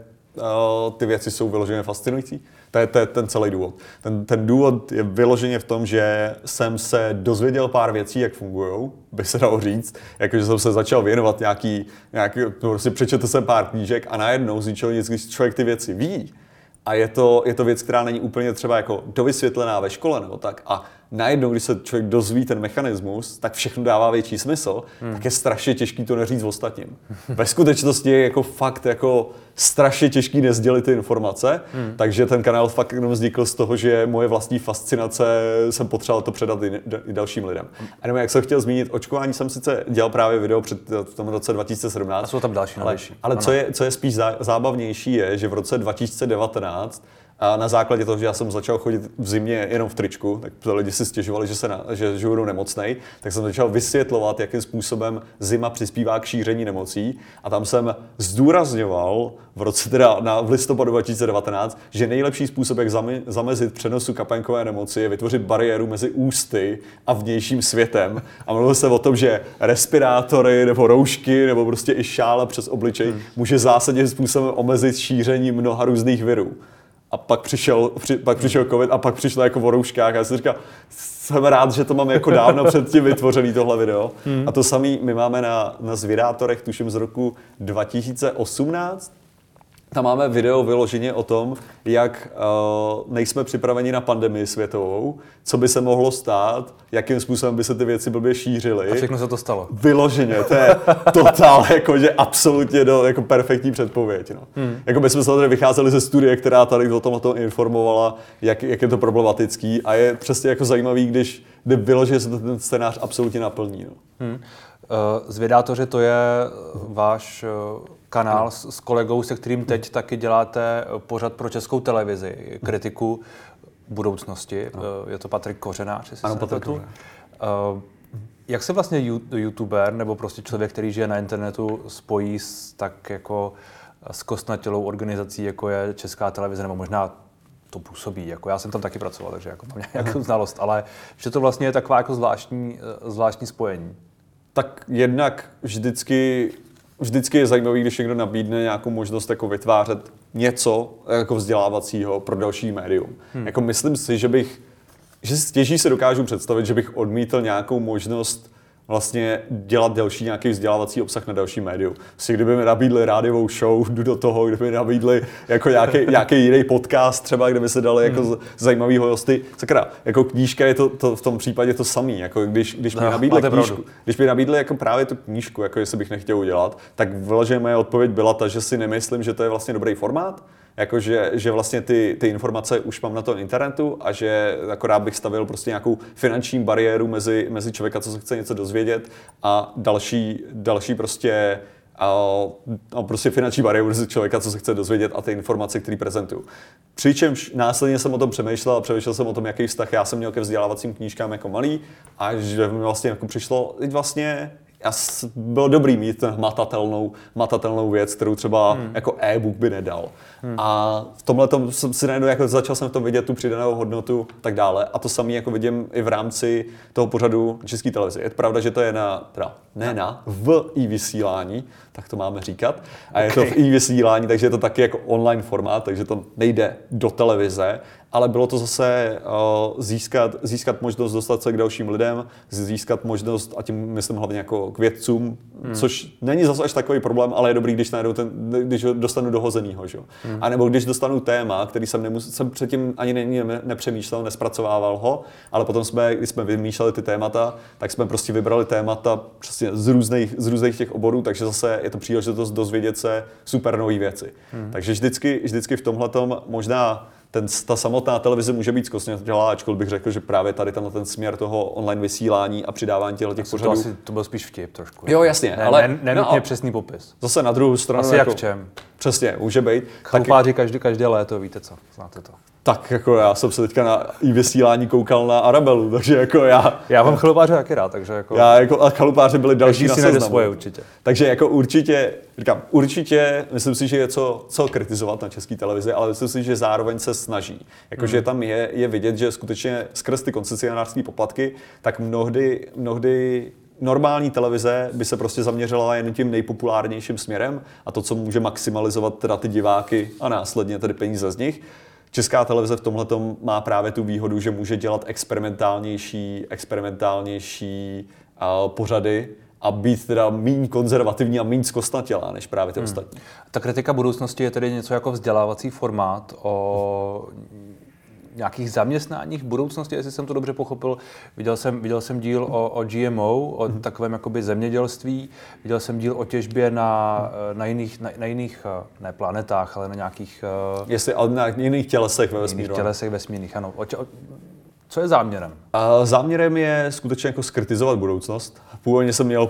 ty věci jsou vyloženě fascinující. To je, to je ten celý důvod. Ten, ten důvod je vyloženě v tom, že jsem se dozvěděl pár věcí, jak fungují, by se dalo říct. Jakože jsem se začal věnovat nějaký, nějaký prostě přečetl jsem pár knížek a najednou z ničeho nic, když člověk ty věci ví, a je to, je to věc, která není úplně třeba jako dovysvětlená ve škole nebo tak. A najednou, když se člověk dozví ten mechanismus, tak všechno dává větší smysl, hmm. tak je strašně těžký to neříct ostatním. (laughs) Ve skutečnosti je jako fakt jako strašně těžký nezdělit ty informace, hmm. takže ten kanál fakt jenom vznikl z toho, že moje vlastní fascinace jsem potřeboval to předat i, i dalším lidem. A jenom jak jsem chtěl zmínit, očkování jsem sice dělal právě video před v tom roce 2017. A jsou tam další ale, ale co je, co je spíš zábavnější je, že v roce 2019 a na základě toho, že já jsem začal chodit v zimě jenom v tričku, tak lidi si stěžovali, že, se na, že, že budu nemocnej, tak jsem začal vysvětlovat, jakým způsobem zima přispívá k šíření nemocí. A tam jsem zdůrazňoval v roce teda na, v listopadu 2019, že nejlepší způsob, jak zamezit přenosu kapenkové nemoci, je vytvořit bariéru mezi ústy a vnějším světem. A mluvil se o tom, že respirátory nebo roušky nebo prostě i šála přes obličej hmm. může zásadně způsobem omezit šíření mnoha různých virů. A pak přišel, při, pak přišel covid a pak přišlo jako o rouškách a já jsem říkal, jsem rád, že to mám jako dávno předtím vytvořený tohle video. Hmm. A to samý my máme na, na Zvědátorech, tuším z roku 2018, tam máme video vyloženě o tom, jak uh, nejsme připraveni na pandemii světovou, co by se mohlo stát, jakým způsobem by se ty věci blbě šířily. A všechno se to stalo. Vyloženě, to je (laughs) totál, jakože absolutně do, jako perfektní předpověď. No. Hmm. Jako by jsme tady vycházeli ze studie, která tady o tom, o tom informovala, jak, jak je to problematický a je přesně jako zajímavý, když jde vyloženě se ten scénář absolutně naplní. No. Hmm. Uh, zvědátoře to je váš uh kanál s, s kolegou, se kterým teď taky děláte pořad pro českou televizi, kritiku budoucnosti. Ano. Je to Patrik Kořenář, jestli ano, se Patrik uh, Jak se vlastně youtuber nebo prostě člověk, který žije na internetu, spojí s tak jako s kostnatělou organizací, jako je Česká televize, nebo možná to působí. Jako já jsem tam taky pracoval, takže jako mám nějakou znalost, ale že to vlastně je taková jako zvláštní, zvláštní spojení. Tak jednak vždycky vždycky je zajímavý, když někdo nabídne nějakou možnost jako vytvářet něco jako vzdělávacího pro další médium. Hmm. Jako myslím si, že bych, že stěží se dokážu představit, že bych odmítl nějakou možnost vlastně dělat další nějaký vzdělávací obsah na další médium. Si kdyby mi nabídli rádiovou show, (laughs) jdu do toho, kdyby mi nabídli jako nějaký, (laughs) nějaký jiný podcast třeba, kde by se dali jako hmm. zajímavý hosty. Sakra, jako knížka je to, to, v tom případě to samý, jako když, když mi no, nabídli knížku, pravdu. když mi nabídli jako právě tu knížku, jako jestli bych nechtěl udělat, tak vyloženě moje odpověď byla ta, že si nemyslím, že to je vlastně dobrý formát, jako že, že vlastně ty, ty informace už mám na tom internetu a že akorát bych stavil prostě nějakou finanční bariéru mezi, mezi člověka, co se chce něco dozvědět a další, další prostě a, a prostě finanční bariéru mezi člověka, co se chce dozvědět a ty informace, které prezentuju. Přičemž následně jsem o tom přemýšlel a přemýšlel jsem o tom, jaký vztah já jsem měl ke vzdělávacím knížkám jako malý a že mi vlastně jako přišlo, teď vlastně bylo dobrý mít ten hmatatelnou, hmatatelnou věc, kterou třeba hmm. jako e-book by nedal. Hmm. A v tomhle tom jsem si najednou, jako začal jsem v tom vidět tu přidanou hodnotu tak dále. A to samé jako vidím i v rámci toho pořadu České televize. Je pravda, že to je na, teda ne na, v i vysílání, tak to máme říkat. A okay. je to v i vysílání, takže je to taky jako online formát, takže to nejde do televize, ale bylo to zase uh, získat, získat možnost dostat se k dalším lidem, získat možnost, a tím myslím hlavně jako k vědcům, hmm. což není zase až takový problém, ale je dobrý, když, ten, když dostanu dohozenýho. Že? Hmm. A nebo když dostanu téma, který jsem, nemus, jsem předtím ani ne, ne, nepřemýšlel, nespracovával ho, ale potom jsme, když jsme vymýšleli ty témata, tak jsme prostě vybrali témata přesně z různých, z různých těch oborů, takže zase je to příležitost dozvědět se super nové věci. Hmm. Takže vždycky, vždycky v tomhle možná ten, ta samotná televize může být zkostnělá, ačkoliv bych řekl, že právě tady ten, ten směr toho online vysílání a přidávání těch, těch pořadů. To, asi, to byl spíš vtip trošku. Jo, jasně. Ne, ale ne, nenutně no, přesný popis. Zase na druhou stranu. Asi jako, jak v čem. Přesně, může být. Chalupáři každý, každé léto, víte co, znáte to. Tak jako já jsem se teďka na i vysílání koukal na Arabelu, takže jako já... Já mám chalupáře taky rád, takže jako... Já jako, a chalupáři byli další na seznamu. svoje určitě. Takže jako určitě, říkám, určitě, myslím si, že je co, co kritizovat na české televizi, ale myslím si, že zároveň se snaží. Jakože mm. tam je, je vidět, že skutečně skrz ty koncesionářské poplatky, tak mnohdy, mnohdy normální televize by se prostě zaměřila jen tím nejpopulárnějším směrem a to, co může maximalizovat teda ty diváky a následně tedy peníze z nich. Česká televize v tomhle má právě tu výhodu, že může dělat experimentálnější, experimentálnější uh, pořady a být teda méně konzervativní a méně zkostnatělá než právě ty hmm. ostatní. Ta kritika budoucnosti je tedy něco jako vzdělávací formát o nějakých zaměstnáních v budoucnosti, jestli jsem to dobře pochopil. Viděl jsem, viděl jsem díl o, o GMO, o hmm. takovém jakoby zemědělství, viděl jsem díl o těžbě na, na jiných, na, na jiných, ne planetách, ale na nějakých... Eh, jestli, ale na jiných tělesech ve vesmíru. Jiných tělesech vesmírných, ano. O, o, co je záměrem? A záměrem je skutečně jako skritizovat budoucnost. Původně jsem měl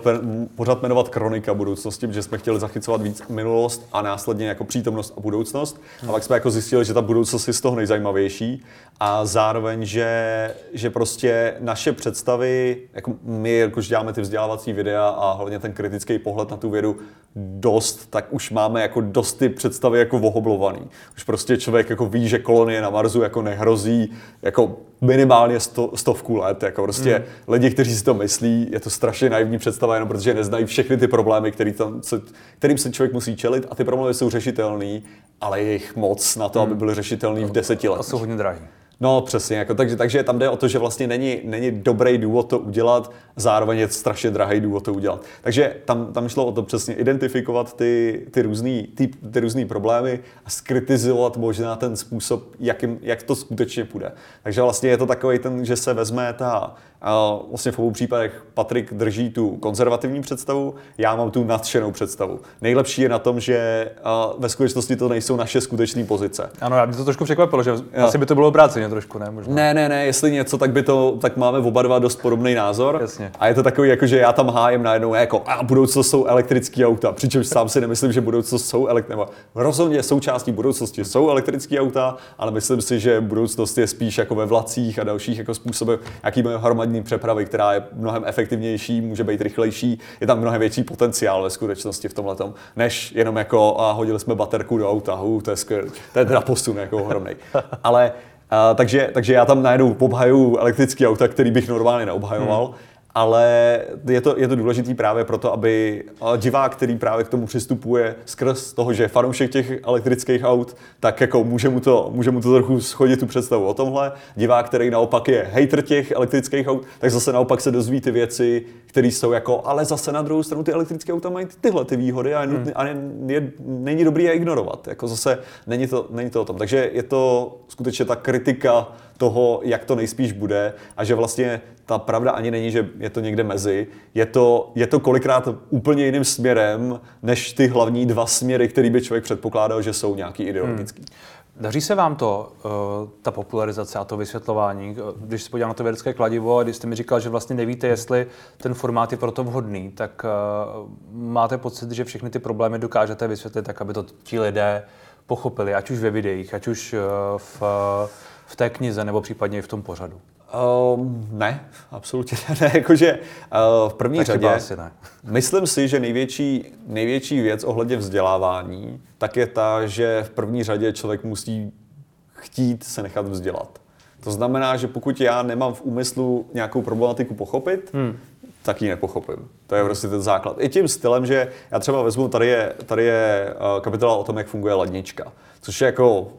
pořád jmenovat kronika budoucnosti, protože jsme chtěli zachycovat víc minulost a následně jako přítomnost a budoucnost. Hmm. A pak jsme jako zjistili, že ta budoucnost je z toho nejzajímavější a zároveň, že, že prostě naše představy, jako my, jakož děláme ty vzdělávací videa a hlavně ten kritický pohled na tu vědu dost, tak už máme jako dost ty představy jako vohoblovaný. Už prostě člověk jako ví, že kolonie na Marsu jako nehrozí, jako minimálně sto, stovku let. Jako prostě mm. lidi, kteří si to myslí, je to strašně naivní představa, jenom protože neznají všechny ty problémy, který tam, se, kterým se člověk musí čelit a ty problémy jsou řešitelné, ale je jich moc na to, mm. aby byly řešitelné v deseti letech. A jsou hodně drahé. No přesně, jako, takže, takže tam jde o to, že vlastně není, není dobrý důvod to udělat, zároveň je strašně drahý důvod to udělat. Takže tam, tam šlo o to přesně identifikovat ty, ty různé ty, ty různý problémy a skritizovat možná ten způsob, jakým, jak to skutečně půjde. Takže vlastně je to takový ten, že se vezme ta, a vlastně v obou případech Patrik drží tu konzervativní představu, já mám tu nadšenou představu. Nejlepší je na tom, že ve skutečnosti to nejsou naše skutečné pozice. Ano, já by to trošku překvapilo, že jo. asi by to bylo obráceně trošku, ne? Možná. Ne, ne, ne, jestli něco, tak by to, tak máme oba dva dost podobný názor. Jasně. A je to takový, jako, že já tam hájem najednou jako a budoucnost jsou elektrické auta, přičemž sám si nemyslím, že budoucnost jsou elektrické, rozhodně součástí budoucnosti jsou elektrické auta, ale myslím si, že budoucnost je spíš jako ve vlacích a dalších jako způsobech, jaký máme hromadní přepravy, která je mnohem efektivnější, může být rychlejší, je tam mnohem větší potenciál ve skutečnosti v tomhle než jenom jako a hodili jsme baterku do auta, hu, to je skvělé, to je teda posun jako ohromný. Ale a, takže, takže já tam najednou obhaju elektrický auta, který bych normálně neobhajoval. Hmm ale je to, je to důležité právě proto, aby divák, který právě k tomu přistupuje skrz toho, že je fanoušek těch elektrických aut, tak jako může mu to, může mu to trochu schodit tu představu o tomhle. Divák, který naopak je hater těch elektrických aut, tak zase naopak se dozví ty věci, které jsou jako, ale zase na druhou stranu ty elektrické auta mají tyhle ty výhody a, hmm. a je, je, není dobrý je ignorovat. Jako zase není to, není to o tom. Takže je to skutečně ta kritika toho, jak to nejspíš bude a že vlastně ta pravda ani není, že je to někde mezi. Je to, je to kolikrát úplně jiným směrem, než ty hlavní dva směry, který by člověk předpokládal, že jsou nějaký ideologický. Hmm. Daří se vám to, uh, ta popularizace a to vysvětlování? Když se podívám na to vědecké kladivo a když jste mi říkal, že vlastně nevíte, jestli ten formát je pro to vhodný, tak uh, máte pocit, že všechny ty problémy dokážete vysvětlit tak, aby to ti lidé pochopili, ať už ve videích, ať už uh, v, v té knize nebo případně i v tom pořadu? Um, ne, absolutně (laughs) ne. Jakože uh, v první tak řadě asi ne. (laughs) myslím si, že největší, největší věc ohledně vzdělávání tak je ta, že v první řadě člověk musí chtít se nechat vzdělat. To znamená, že pokud já nemám v úmyslu nějakou problematiku pochopit, hmm. tak ji nepochopím. To je prostě ten základ. I tím stylem, že já třeba vezmu, tady je, tady je uh, kapitola o tom, jak funguje lednička, což je jako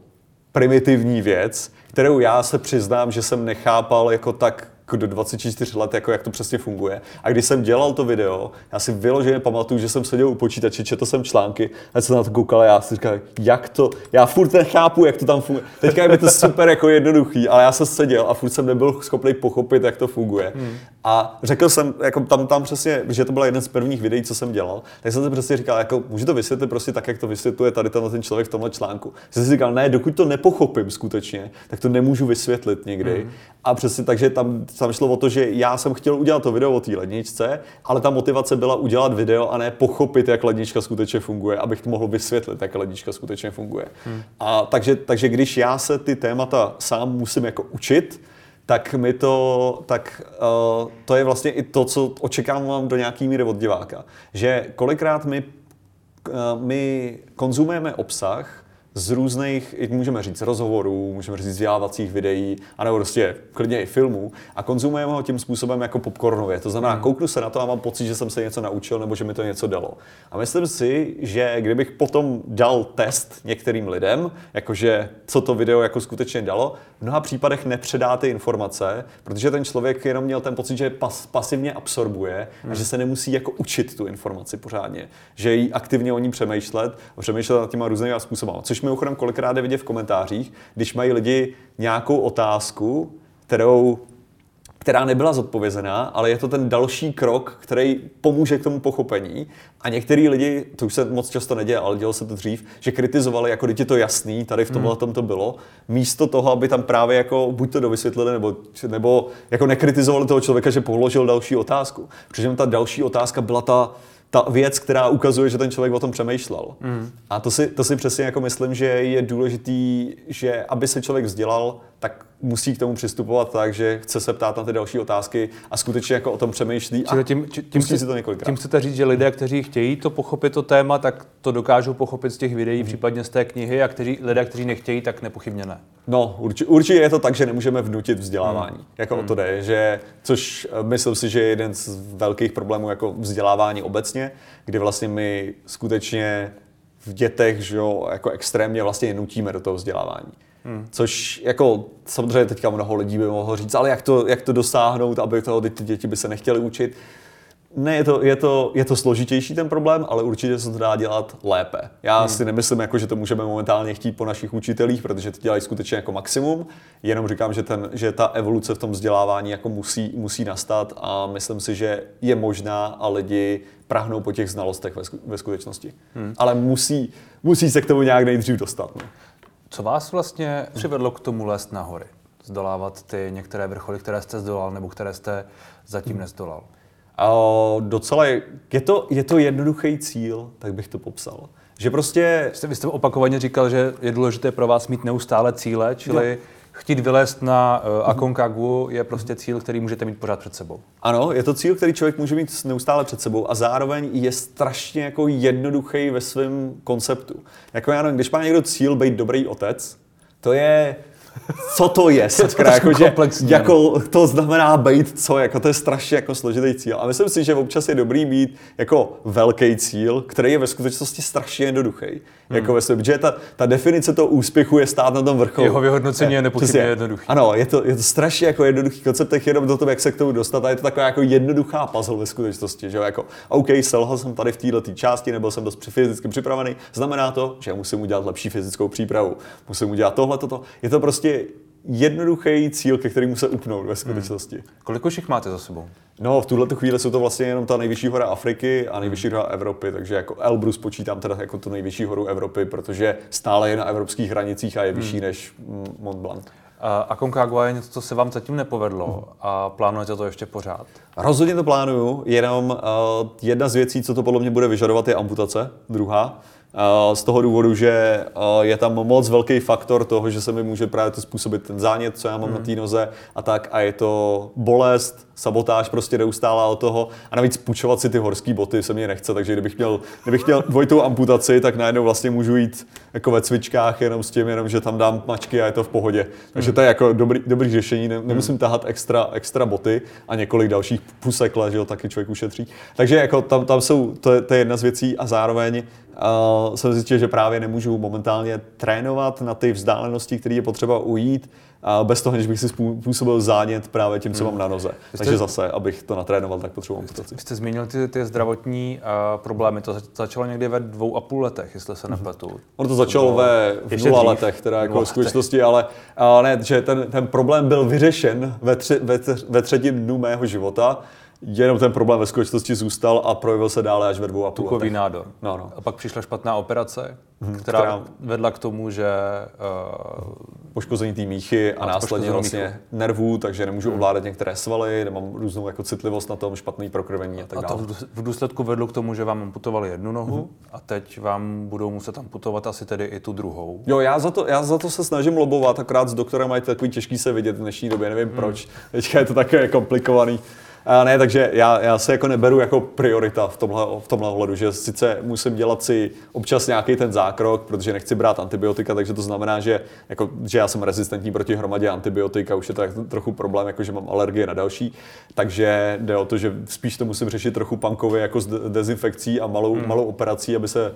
primitivní věc, kterou já se přiznám, že jsem nechápal jako tak do 24 let, jako jak to přesně funguje. A když jsem dělal to video, já si vyloženě pamatuju, že jsem seděl u počítače, četl jsem články, a jsem na to koukal a já si říkal, jak to, já furt nechápu, jak to tam funguje. Teďka je to super jako jednoduchý, ale já jsem seděl a furt jsem nebyl schopný pochopit, jak to funguje. Hmm. A řekl jsem, jako tam, tam přesně, že to byl jeden z prvních videí, co jsem dělal, tak jsem si přesně říkal, jako můžu to vysvětlit prostě tak, jak to vysvětluje tady tenhle ten člověk v tomhle článku. Jsem si říkal, ne, dokud to nepochopím skutečně, tak to nemůžu vysvětlit někdy. Hmm. A přesně takže tam, tam šlo o to, že já jsem chtěl udělat to video o té ledničce, ale ta motivace byla udělat video a ne pochopit, jak lednička skutečně funguje, abych to mohl vysvětlit, jak lednička skutečně funguje. Hmm. A takže, takže když já se ty témata sám musím jako učit, tak mi to, tak uh, to je vlastně i to, co očekávám do nějaký míry od diváka. Že kolikrát my, uh, my konzumujeme obsah, z různých, můžeme říct, rozhovorů, můžeme říct vzdělávacích videí, anebo prostě klidně i filmů a konzumujeme ho tím způsobem jako popcornově. To znamená, hmm. kouknu se na to a mám pocit, že jsem se něco naučil nebo že mi to něco dalo. A myslím si, že kdybych potom dal test některým lidem, jakože co to video jako skutečně dalo, v mnoha případech nepředá ty informace, protože ten člověk jenom měl ten pocit, že pas, pasivně absorbuje hmm. a že se nemusí jako učit tu informaci pořádně, že jí aktivně o ní přemýšlet a přemýšlet nad těma různými způsoby. Což mimochodem kolikrát je vidět v komentářích, když mají lidi nějakou otázku, kterou která nebyla zodpovězená, ale je to ten další krok, který pomůže k tomu pochopení. A některý lidi, to už se moc často neděje, ale dělo se to dřív, že kritizovali, jako když je to jasný, tady v tomhle hmm. tom to bylo, místo toho, aby tam právě jako buď to dovysvětlili, nebo, nebo jako nekritizovali toho člověka, že položil další otázku. Protože ta další otázka byla ta, ta věc, která ukazuje, že ten člověk o tom přemýšlel. Mm. A to si, to si přesně jako myslím, že je důležitý, že aby se člověk vzdělal, tak musí k tomu přistupovat tak, že chce se ptát na ty další otázky a skutečně jako o tom přemýšlí a tím, tím, tím, si to několikrát. Tím chcete říct, že lidé, kteří chtějí to pochopit to téma, tak to dokážou pochopit z těch videí, hmm. případně z té knihy a kteří, lidé, kteří nechtějí, tak nepochybně ne. No, určitě, určitě je to tak, že nemůžeme vnutit vzdělávání. Hmm. Jako hmm. o to jde, že, což eh, myslím si, že je jeden z velkých problémů jako vzdělávání obecně, kdy vlastně my skutečně v dětech, že jo, jako extrémně vlastně nutíme do toho vzdělávání. Hmm. Což jako samozřejmě teďka mnoho lidí by mohlo říct, ale jak to, jak to dosáhnout, aby toho ty děti by se nechtěly učit. Ne, je to, je, to, je to složitější ten problém, ale určitě se to dá dělat lépe. Já hmm. si nemyslím, jako, že to můžeme momentálně chtít po našich učitelích, protože to dělají skutečně jako maximum. Jenom říkám, že, ten, že ta evoluce v tom vzdělávání jako musí, musí nastat a myslím si, že je možná a lidi prahnou po těch znalostech ve, ve skutečnosti. Hmm. Ale musí, musí se k tomu nějak nejdřív dostat. Ne? Co vás vlastně přivedlo k tomu lézt nahory? Zdolávat ty některé vrcholy, které jste zdolal nebo které jste zatím nezdolal? Uh, docela je, je, to, je to jednoduchý cíl, tak bych to popsal. Že prostě... Vy jste opakovaně říkal, že je důležité pro vás mít neustále cíle, čili no chtít vylézt na uh, Aconcagua je prostě cíl, který můžete mít pořád před sebou. Ano, je to cíl, který člověk může mít neustále před sebou a zároveň je strašně jako jednoduchý ve svém konceptu. Jako já nevím, když má někdo cíl být dobrý otec, to je co to je, sakra, jako, že, jako, to znamená být co, jako to je strašně jako složitý cíl. A myslím si, že občas je dobrý mít jako velký cíl, který je ve skutečnosti strašně jednoduchý. Hmm. Jako ve svém, že ta, ta definice toho úspěchu je stát na tom vrcholu. Jeho vyhodnocení je nepochybně jednoduchý. Ano, je to, je to strašně jako jednoduchý koncept, jenom do toho, jak se k tomu dostat. A je to taková jako jednoduchá puzzle ve skutečnosti, že jako OK, selhal jsem tady v této části, nebyl jsem dost fyzicky připravený, znamená to, že musím udělat lepší fyzickou přípravu, musím udělat tohle, toto. Je to prostě prostě jednoduchý cíl, ke kterému se upnout ve skutečnosti. Hmm. Kolik už jich máte za sebou? No, v tuhle chvíli jsou to vlastně jenom ta nejvyšší hora Afriky a nejvyšší hora Evropy, takže jako Elbrus počítám teda jako tu nejvyšší horu Evropy, protože stále je na evropských hranicích a je vyšší hmm. než Mont Blanc. A Concagua je něco, co se vám zatím nepovedlo hmm. a plánujete to ještě pořád? Rozhodně to plánuju, jenom uh, jedna z věcí, co to podle mě bude vyžadovat, je amputace, druhá. Z toho důvodu, že je tam moc velký faktor toho, že se mi může právě to způsobit ten zánět, co já mám mm. na mhm. té noze a tak a je to bolest, sabotáž prostě neustála od toho a navíc půjčovat si ty horské boty se mě nechce, takže kdybych měl, kdybych měl dvojitou amputaci, tak najednou vlastně můžu jít jako ve cvičkách jenom s tím, jenom že tam dám mačky a je to v pohodě. Takže mm. to je jako dobrý, dobrý řešení, ne, nemusím tahat extra, extra boty a několik dalších pusekle, že jo, taky člověk ušetří. Takže jako tam, tam jsou, to je, to je jedna z věcí a zároveň uh, jsem zjistil, že právě nemůžu momentálně trénovat na ty vzdálenosti, které je potřeba ujít, bez toho, než bych si způsobil zánět právě tím, co hmm. mám na noze. Jste, Takže zase, abych to natrénoval, tak potřebuji amputaci. Vy jste zmínil ty, ty zdravotní uh, problémy, to začalo někdy ve dvou a půl letech, jestli se mhm. nepletu. Mm-hmm. Ono to začalo to ve v nula letech, teda jako v skutečnosti, ale uh, ne, že ten, ten problém byl vyřešen ve, tři, ve, ve třetím dnu mého života jenom ten problém ve skutečnosti zůstal a projevil se dále až ve dvou a půl Tukový nádor. No, no. A pak přišla špatná operace, hmm, která, která vedla k tomu, že... Uh, poškození té míchy a následně vlastně míchu. nervů, takže nemůžu hmm. ovládat některé svaly, nemám různou jako citlivost na tom, špatný prokrvení a tak dále. A to v důsledku vedlo k tomu, že vám amputovali jednu nohu hmm. a teď vám budou muset amputovat asi tedy i tu druhou. Jo, já za to, já za to se snažím lobovat, akorát s doktorem mají takový těžký se vidět v dnešní době, nevím hmm. proč. Teďka je to také komplikovaný. A ne, takže já, já se jako neberu jako priorita v tomhle, v tomhle ohledu, že sice musím dělat si občas nějaký ten zákrok, protože nechci brát antibiotika, takže to znamená, že, jako, že já jsem rezistentní proti hromadě antibiotika, už je to tak trochu problém, jako že mám alergie na další, takže jde o to, že spíš to musím řešit trochu pankově jako s dezinfekcí a malou, hmm. malou operací, aby se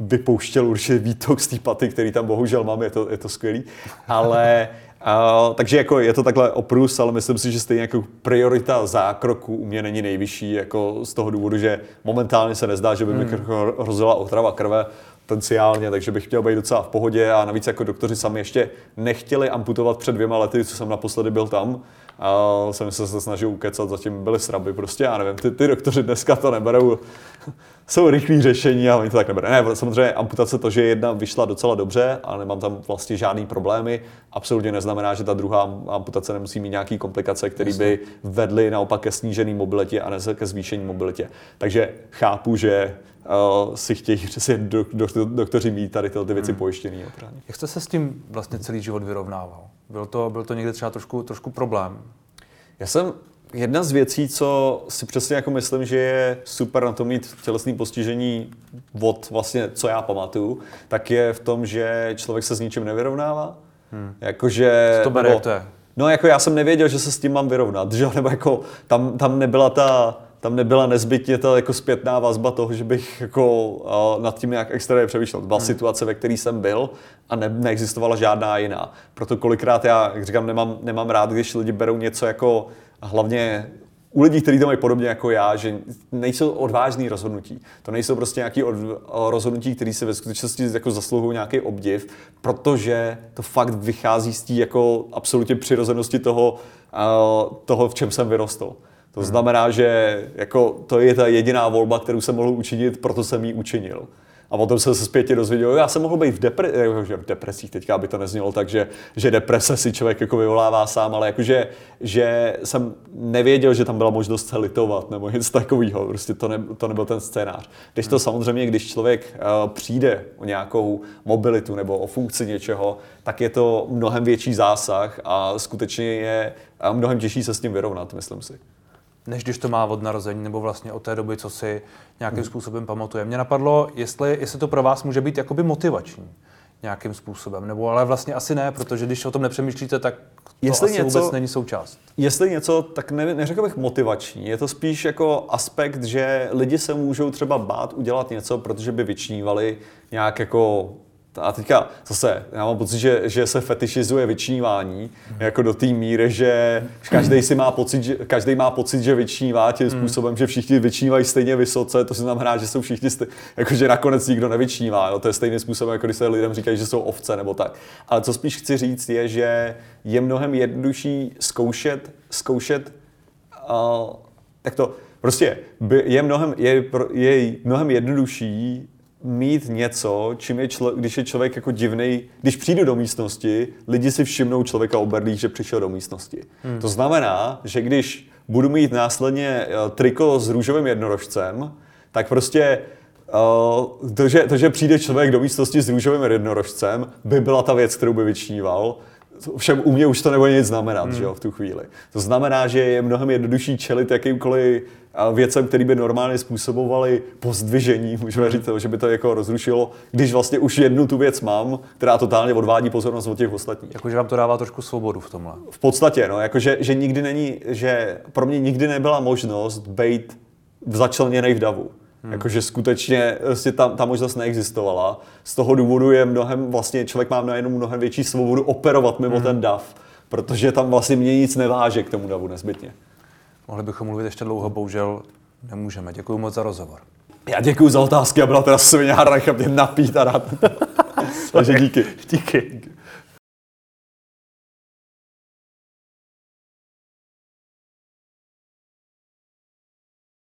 vypouštěl určitě výtok z té paty, který tam bohužel mám, je to, je to skvělý. Ale Uh, takže jako je to takhle oprus, ale myslím si, že stejně jako priorita zákroku u mě není nejvyšší, jako z toho důvodu, že momentálně se nezdá, že by mi hmm. hrozila otrava krve potenciálně, takže bych chtěl být docela v pohodě a navíc jako doktoři sami ještě nechtěli amputovat před dvěma lety, co jsem naposledy byl tam, a jsem se, snažil ukecat, zatím byly sraby, prostě já nevím, ty, ty doktoři dneska to neberou, (laughs) jsou rychlý řešení a oni to tak neberou. Ne, samozřejmě amputace to, že jedna vyšla docela dobře a nemám tam vlastně žádný problémy, absolutně neznamená, že ta druhá amputace nemusí mít nějaký komplikace, které by vedly naopak ke snížené mobilitě a ne ke zvýšení mobilitě. Takže chápu, že uh, si chtějí si do, do, do, doktoři mít tady tyhle ty věci hmm. pojištěný. Opravdu. Jak jste se s tím vlastně celý život vyrovnával? Byl to, byl to někde třeba trošku, trošku problém? Já jsem jedna z věcí, co si přesně jako myslím, že je super na to mít tělesné postižení od vlastně, co já pamatuju, tak je v tom, že člověk se s ničím nevyrovnává. Hmm. Jakože, co to bere, nebo, jak to je? No jako já jsem nevěděl, že se s tím mám vyrovnat, že? nebo jako tam, tam nebyla ta tam nebyla nezbytně ta jako zpětná vazba toho, že bych jako uh, nad tím nějak extra přemýšlel. Byla hmm. situace, ve které jsem byl a ne, neexistovala žádná jiná. Proto kolikrát já, jak říkám, nemám, nemám rád, když lidi berou něco jako hlavně u lidí, kteří to mají podobně jako já, že nejsou odvážný rozhodnutí. To nejsou prostě nějaké rozhodnutí, které se ve skutečnosti jako zasluhují nějaký obdiv, protože to fakt vychází z té jako absolutně přirozenosti toho, uh, toho, v čem jsem vyrostl. To znamená, že jako to je ta jediná volba, kterou jsem mohl učinit, proto jsem ji učinil. A potom jsem se zpětě dozvěděl, já jsem mohl být v, depre- v depresích, teďka by to neznělo tak, že, že deprese si člověk jako vyvolává sám, ale jakože že jsem nevěděl, že tam byla možnost se litovat nebo něco takového, prostě to, ne, to nebyl ten scénář. Když to hmm. samozřejmě, když člověk uh, přijde o nějakou mobilitu nebo o funkci něčeho, tak je to mnohem větší zásah a skutečně je mnohem těžší se s tím vyrovnat, myslím si než když to má od narození, nebo vlastně od té doby, co si nějakým hmm. způsobem pamatuje. Mě napadlo, jestli, jestli to pro vás může být jakoby motivační nějakým způsobem, nebo ale vlastně asi ne, protože když o tom nepřemýšlíte, tak to jestli asi něco, vůbec není součást. Jestli něco, tak ne, neřekl bych motivační. Je to spíš jako aspekt, že lidi se můžou třeba bát udělat něco, protože by vyčnívali nějak jako a teďka zase, já mám pocit, že, že se fetišizuje vyčnívání jako do té míry, že každý si má pocit, že, každý má pocit, že vyčnívá tím hmm. způsobem, že všichni vyčnívají stejně vysoce, to si znamená, že jsou všichni, stej, jako že nakonec nikdo nevyčnívá, jo? to je stejným způsobem, jako když se lidem říkají, že jsou ovce nebo tak. Ale co spíš chci říct je, že je mnohem jednodušší zkoušet, zkoušet, uh, tak to, prostě je mnohem, je, je mnohem jednodušší mít něco, čím je člo, když je člověk jako divný, když přijdu do místnosti, lidi si všimnou člověka oberlých, že přišel do místnosti. Hmm. To znamená, že když budu mít následně eh, triko s růžovým jednorožcem, tak prostě uh, to, že, to, že přijde člověk do místnosti s růžovým jednorožcem, by byla ta věc, kterou by vyčníval. Všem u mě už to nebude nic znamenat, hmm. že jo, v tu chvíli. To znamená, že je mnohem jednodušší čelit jakýmkoliv věcem, které by normálně způsobovaly pozdvižení, můžeme říct, že by to jako rozrušilo, když vlastně už jednu tu věc mám, která totálně odvádí pozornost od těch ostatních. Jakože vám to dává trošku svobodu v tomhle. V podstatě, no, jakože že nikdy není, že pro mě nikdy nebyla možnost být začleněný v davu. Hmm. Jakože skutečně vlastně ta, ta možnost neexistovala. Z toho důvodu je mnohem, vlastně člověk má najednou mnohem větší svobodu operovat mimo hmm. ten dav, protože tam vlastně mě nic neváže k tomu davu nezbytně. Mohli bychom mluvit ještě dlouho, bohužel nemůžeme. Děkuji moc za rozhovor. Já děkuji za otázky a byla teda svině a mě napít a rád. (laughs) Takže díky. díky.